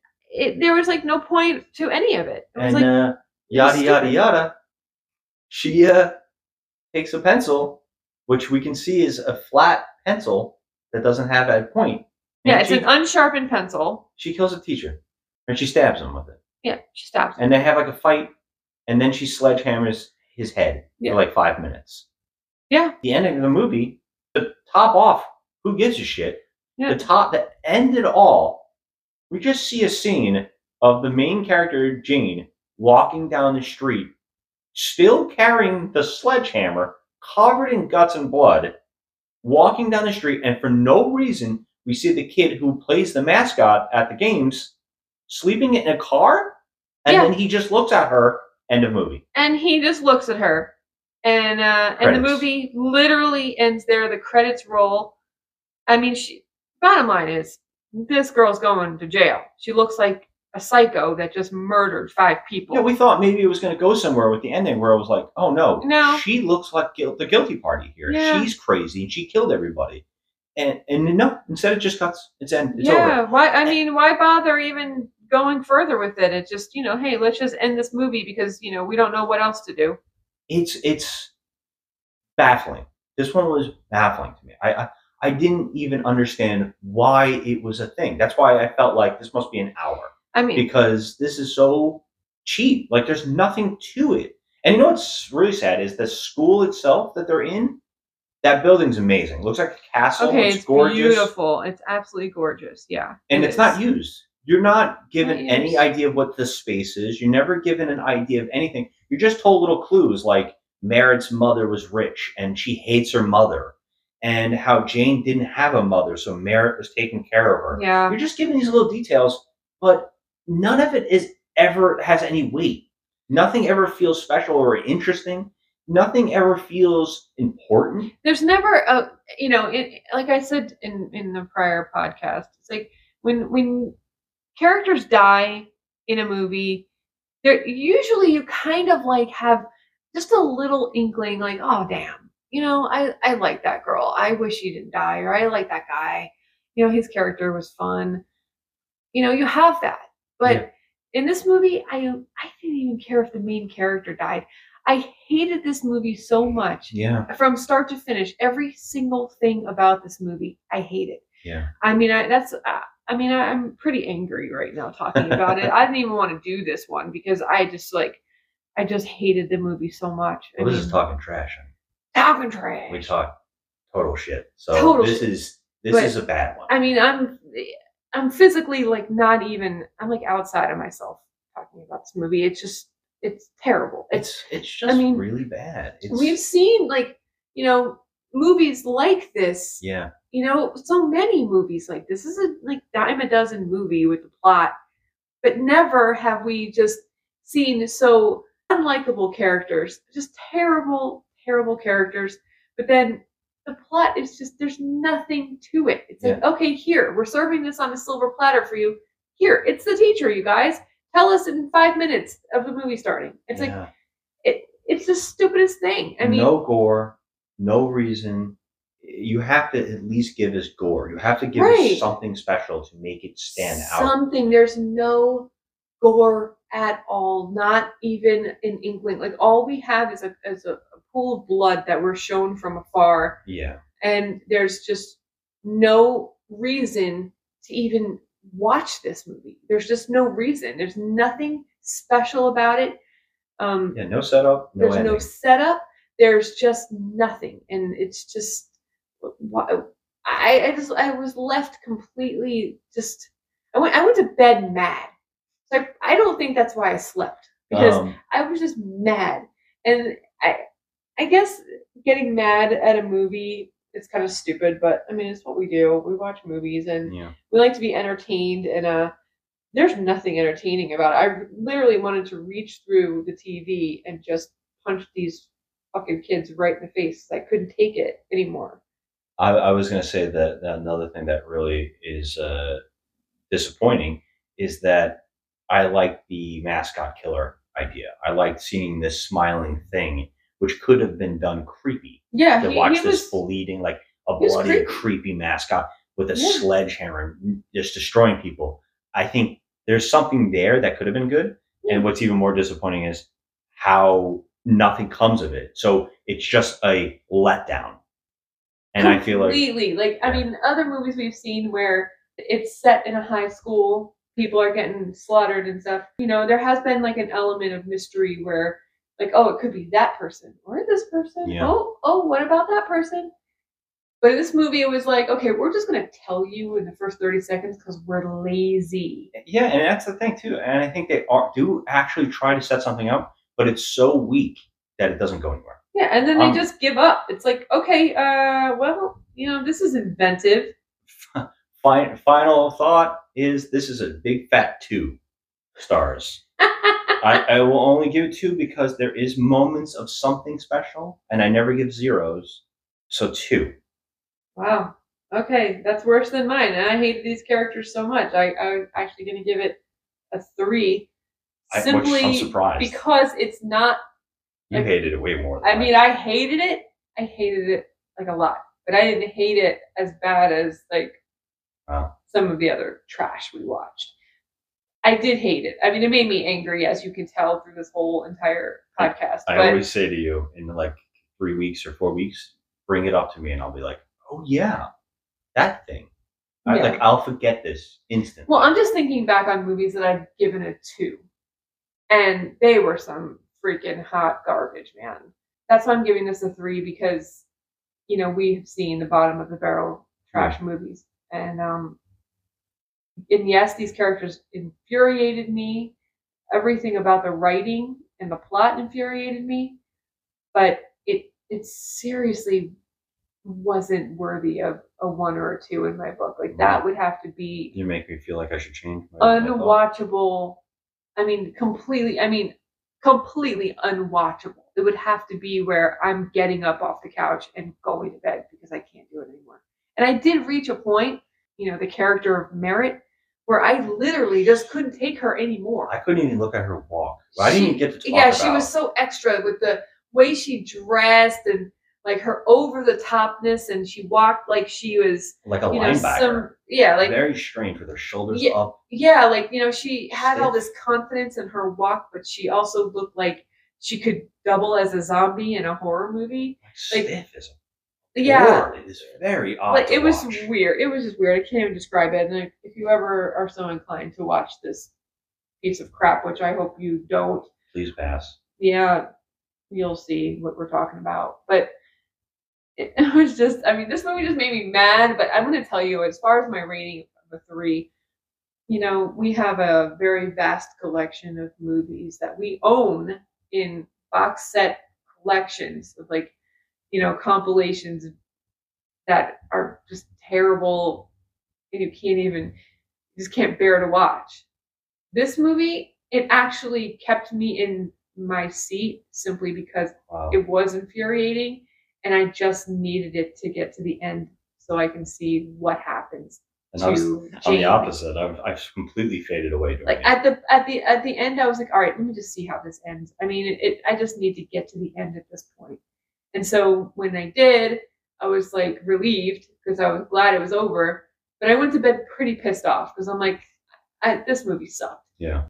there was like no point to any of it. It was And like, uh, yada yada yada. She uh, takes a pencil, which we can see is a flat pencil that doesn't have a point. yeah, it's she, an unsharpened pencil. she kills a teacher, and she stabs him with it. Yeah, she stops. And they have like a fight, and then she sledgehammers his head Yeah. for like five minutes. Yeah. The ending of the movie, the top off, who gives a shit? Yeah. The top that ended all, we just see a scene of the main character, Jane, walking down the street, still carrying the sledgehammer, covered in guts and blood, walking down the street, and for no reason, we see the kid who plays the mascot at the games sleeping in a car, and Yeah. then he just looks at her. End of movie. and he just looks at her and uh and the movie literally ends there the credits roll i mean she bottom line is this girl's going to jail she looks like a psycho that just murdered five people Yeah, we thought maybe it was going to go somewhere with the ending where it was like, oh no, No. she looks like the guilty party here. Yeah. She's crazy and she killed everybody. And and no, instead it just cuts. It's end. It's yeah over. why i mean why bother even going further with it it's just you know hey let's just end this movie because you know we don't know what else to do It's it's baffling. This one was baffling to me. I, I I didn't even understand why it was a thing. That's why I felt like this must be an hour i mean because this is so cheap. Like there's nothing to it. And you know what's really sad is the school itself that they're in. That building's amazing. looks like a castle. okay it's, it's gorgeous, beautiful it's absolutely gorgeous yeah and it it's not used. You're not given Not any idea of what the space is. You're never given an idea of anything. You're just told little clues like Merritt's mother was rich and she hates her mother, and how Jane didn't have a mother, so Merritt was taking care of her. yeah You're just giving these little details, but none of it is ever has any weight. Nothing ever feels special or interesting. Nothing ever feels important. there's never a you know it, like i said in in the prior podcast it's like when when characters die in a movie there usually you kind of like have just a little inkling like oh damn you know i i like that girl i wish she didn't die or i like that guy you know his character was fun you know you have that but Yeah. in this movie i i didn't even care if the main character died i hated this movie so much Yeah. from start to finish every single thing about this movie i hate it Yeah. i mean i that's uh, i mean I, i'm pretty angry right now talking about it i didn't even want to do this one because i just like i just hated the movie so much I Well, this mean, is talking trash. talking trash We talk total shit. So Total this shit. is this But- is a bad one. i mean i'm i'm physically like not even i'm like outside of myself talking about this movie it's just it's terrible it's It's it's just mean, really bad. It's, we've seen like you know movies like this yeah. you know, so many movies like this. This is a like dime a dozen movie with the plot, but never have we just seen so unlikable characters, just terrible, terrible characters. But then the plot is just there's nothing to it. It's like, okay, here, we're serving this on a silver platter for you. Here, it's the teacher, you guys. Tell us in five minutes of the movie starting. It's like it it's the stupidest thing. I mean no gore, no reason. You have to at least give us gore. You have to give Right. us something special to make it stand out. something. There's no gore at all, not even an inkling. Like all we have is a is a pool of blood that we're shown from afar, Yeah. and there's just no reason to even watch this movie. There's just no reason. There's nothing special about it. Um, Yeah. No setup. No there's ending. no setup. There's just nothing, and it's just I, I just I was left completely just I went I went to bed mad. So I, I don't think that's why I slept because Um, I was just mad, and I I guess getting mad at a movie is kind of stupid, but I mean it's what we do. We watch movies and yeah. we like to be entertained and uh there's nothing entertaining about it. I literally wanted to reach through the TV and just punch these fucking kids right in the face. I couldn't take it anymore. I, I was going to say that, that another thing that really is uh, disappointing is that I like the mascot killer idea. I like seeing this smiling thing, which could have been done creepy. Yeah, to he- watch he this was- bleeding, like a bloody, creepy. creepy mascot with a Yeah. sledgehammer just destroying people. I think there's something there that could have been good. And what's even more disappointing is how nothing comes of it. So it's just a letdown. And I feel like completely like I mean other movies we've seen where it's set in a high school, people are getting slaughtered and stuff. You know, there has been like an element of mystery where like oh it could be that person or this person. Yeah. Oh oh what about that person? But in this movie it was like okay we're just gonna tell you in the first thirty seconds because we're lazy. Yeah, and that's the thing too. And I think they are, do actually try to set something up, but it's so weak that it doesn't go anywhere. Yeah, and then they Um, just give up. It's like okay uh well you know this is inventive. Fin- final thought is this is a big fat two stars. I, I will only give two because there is moments of something special, and I never give zeros. So two. Wow. Okay, that's worse than mine. And I hated these characters so much. I, I'm actually going to give it a three, I- simply because it's not. You hated it way more. Than I mean, I hated it. I hated it like a lot, but I didn't hate it as bad as like Wow. some of the other trash we watched. I did hate it. I mean, it made me angry, as you can tell through this whole entire podcast. I but always say to you in like three weeks or four weeks, bring it up to me, and I'll be like, "Oh yeah, that thing." I, Yeah. like I'll forget this instantly. Well, I'm just thinking back on movies that I've given a two, and they were some freaking hot garbage, man. That's why I'm giving this a three because, you know, we've seen the bottom of the barrel trash movies, and um, and yes, these characters infuriated me. Everything about the writing and the plot infuriated me, but it it seriously wasn't worthy of a one or a two in my book. Like that would have to be You make me feel like I should change. My, my unwatchable. I mean, completely. I mean, completely unwatchable. It would have to be where I'm getting up off the couch and going to bed because I can't do it anymore. And I did reach a point, you know, the character of Merritt, where I literally just couldn't take her anymore. I couldn't even look at her walk. I didn't even get to talk about. yeah, about. she was so extra with the way she dressed and like her over the topness, and she walked like she was like a you know, linebacker. some- yeah, like very strange with her shoulders Yeah. up. yeah, like you know, she had all this confidence in her walk, but she also looked like she could double as a zombie in a horror movie. Like, Stiff as yeah, it is very odd. like it was watch. weird. It was just weird. I can't even describe it. And like, if you ever are so inclined to watch this piece of crap, which I hope you don't, Please pass. yeah, you'll see what we're talking about. But it, it was just, I mean, this movie just made me mad. But I'm going to tell you, as far as my rating of a three, you know, we have a very vast collection of movies that we own in box set collections of like, you know, compilations that are just terrible and you can't even you just can't bear to watch. This movie, it actually kept me in my seat simply because Wow. it was infuriating and I just needed it to get to the end so I can see what happens And I was on the opposite. I've, I've completely faded away during Like it. at the at the at the end, I was like, all right, let me just see how this ends. I mean, it, it I just need to get to the end at this point. And so when I did, I was like relieved because I was glad it was over. But I went to bed pretty pissed off because I'm like, I, this movie sucked. Yeah.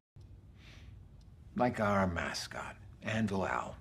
Like our mascot, Anvil Al.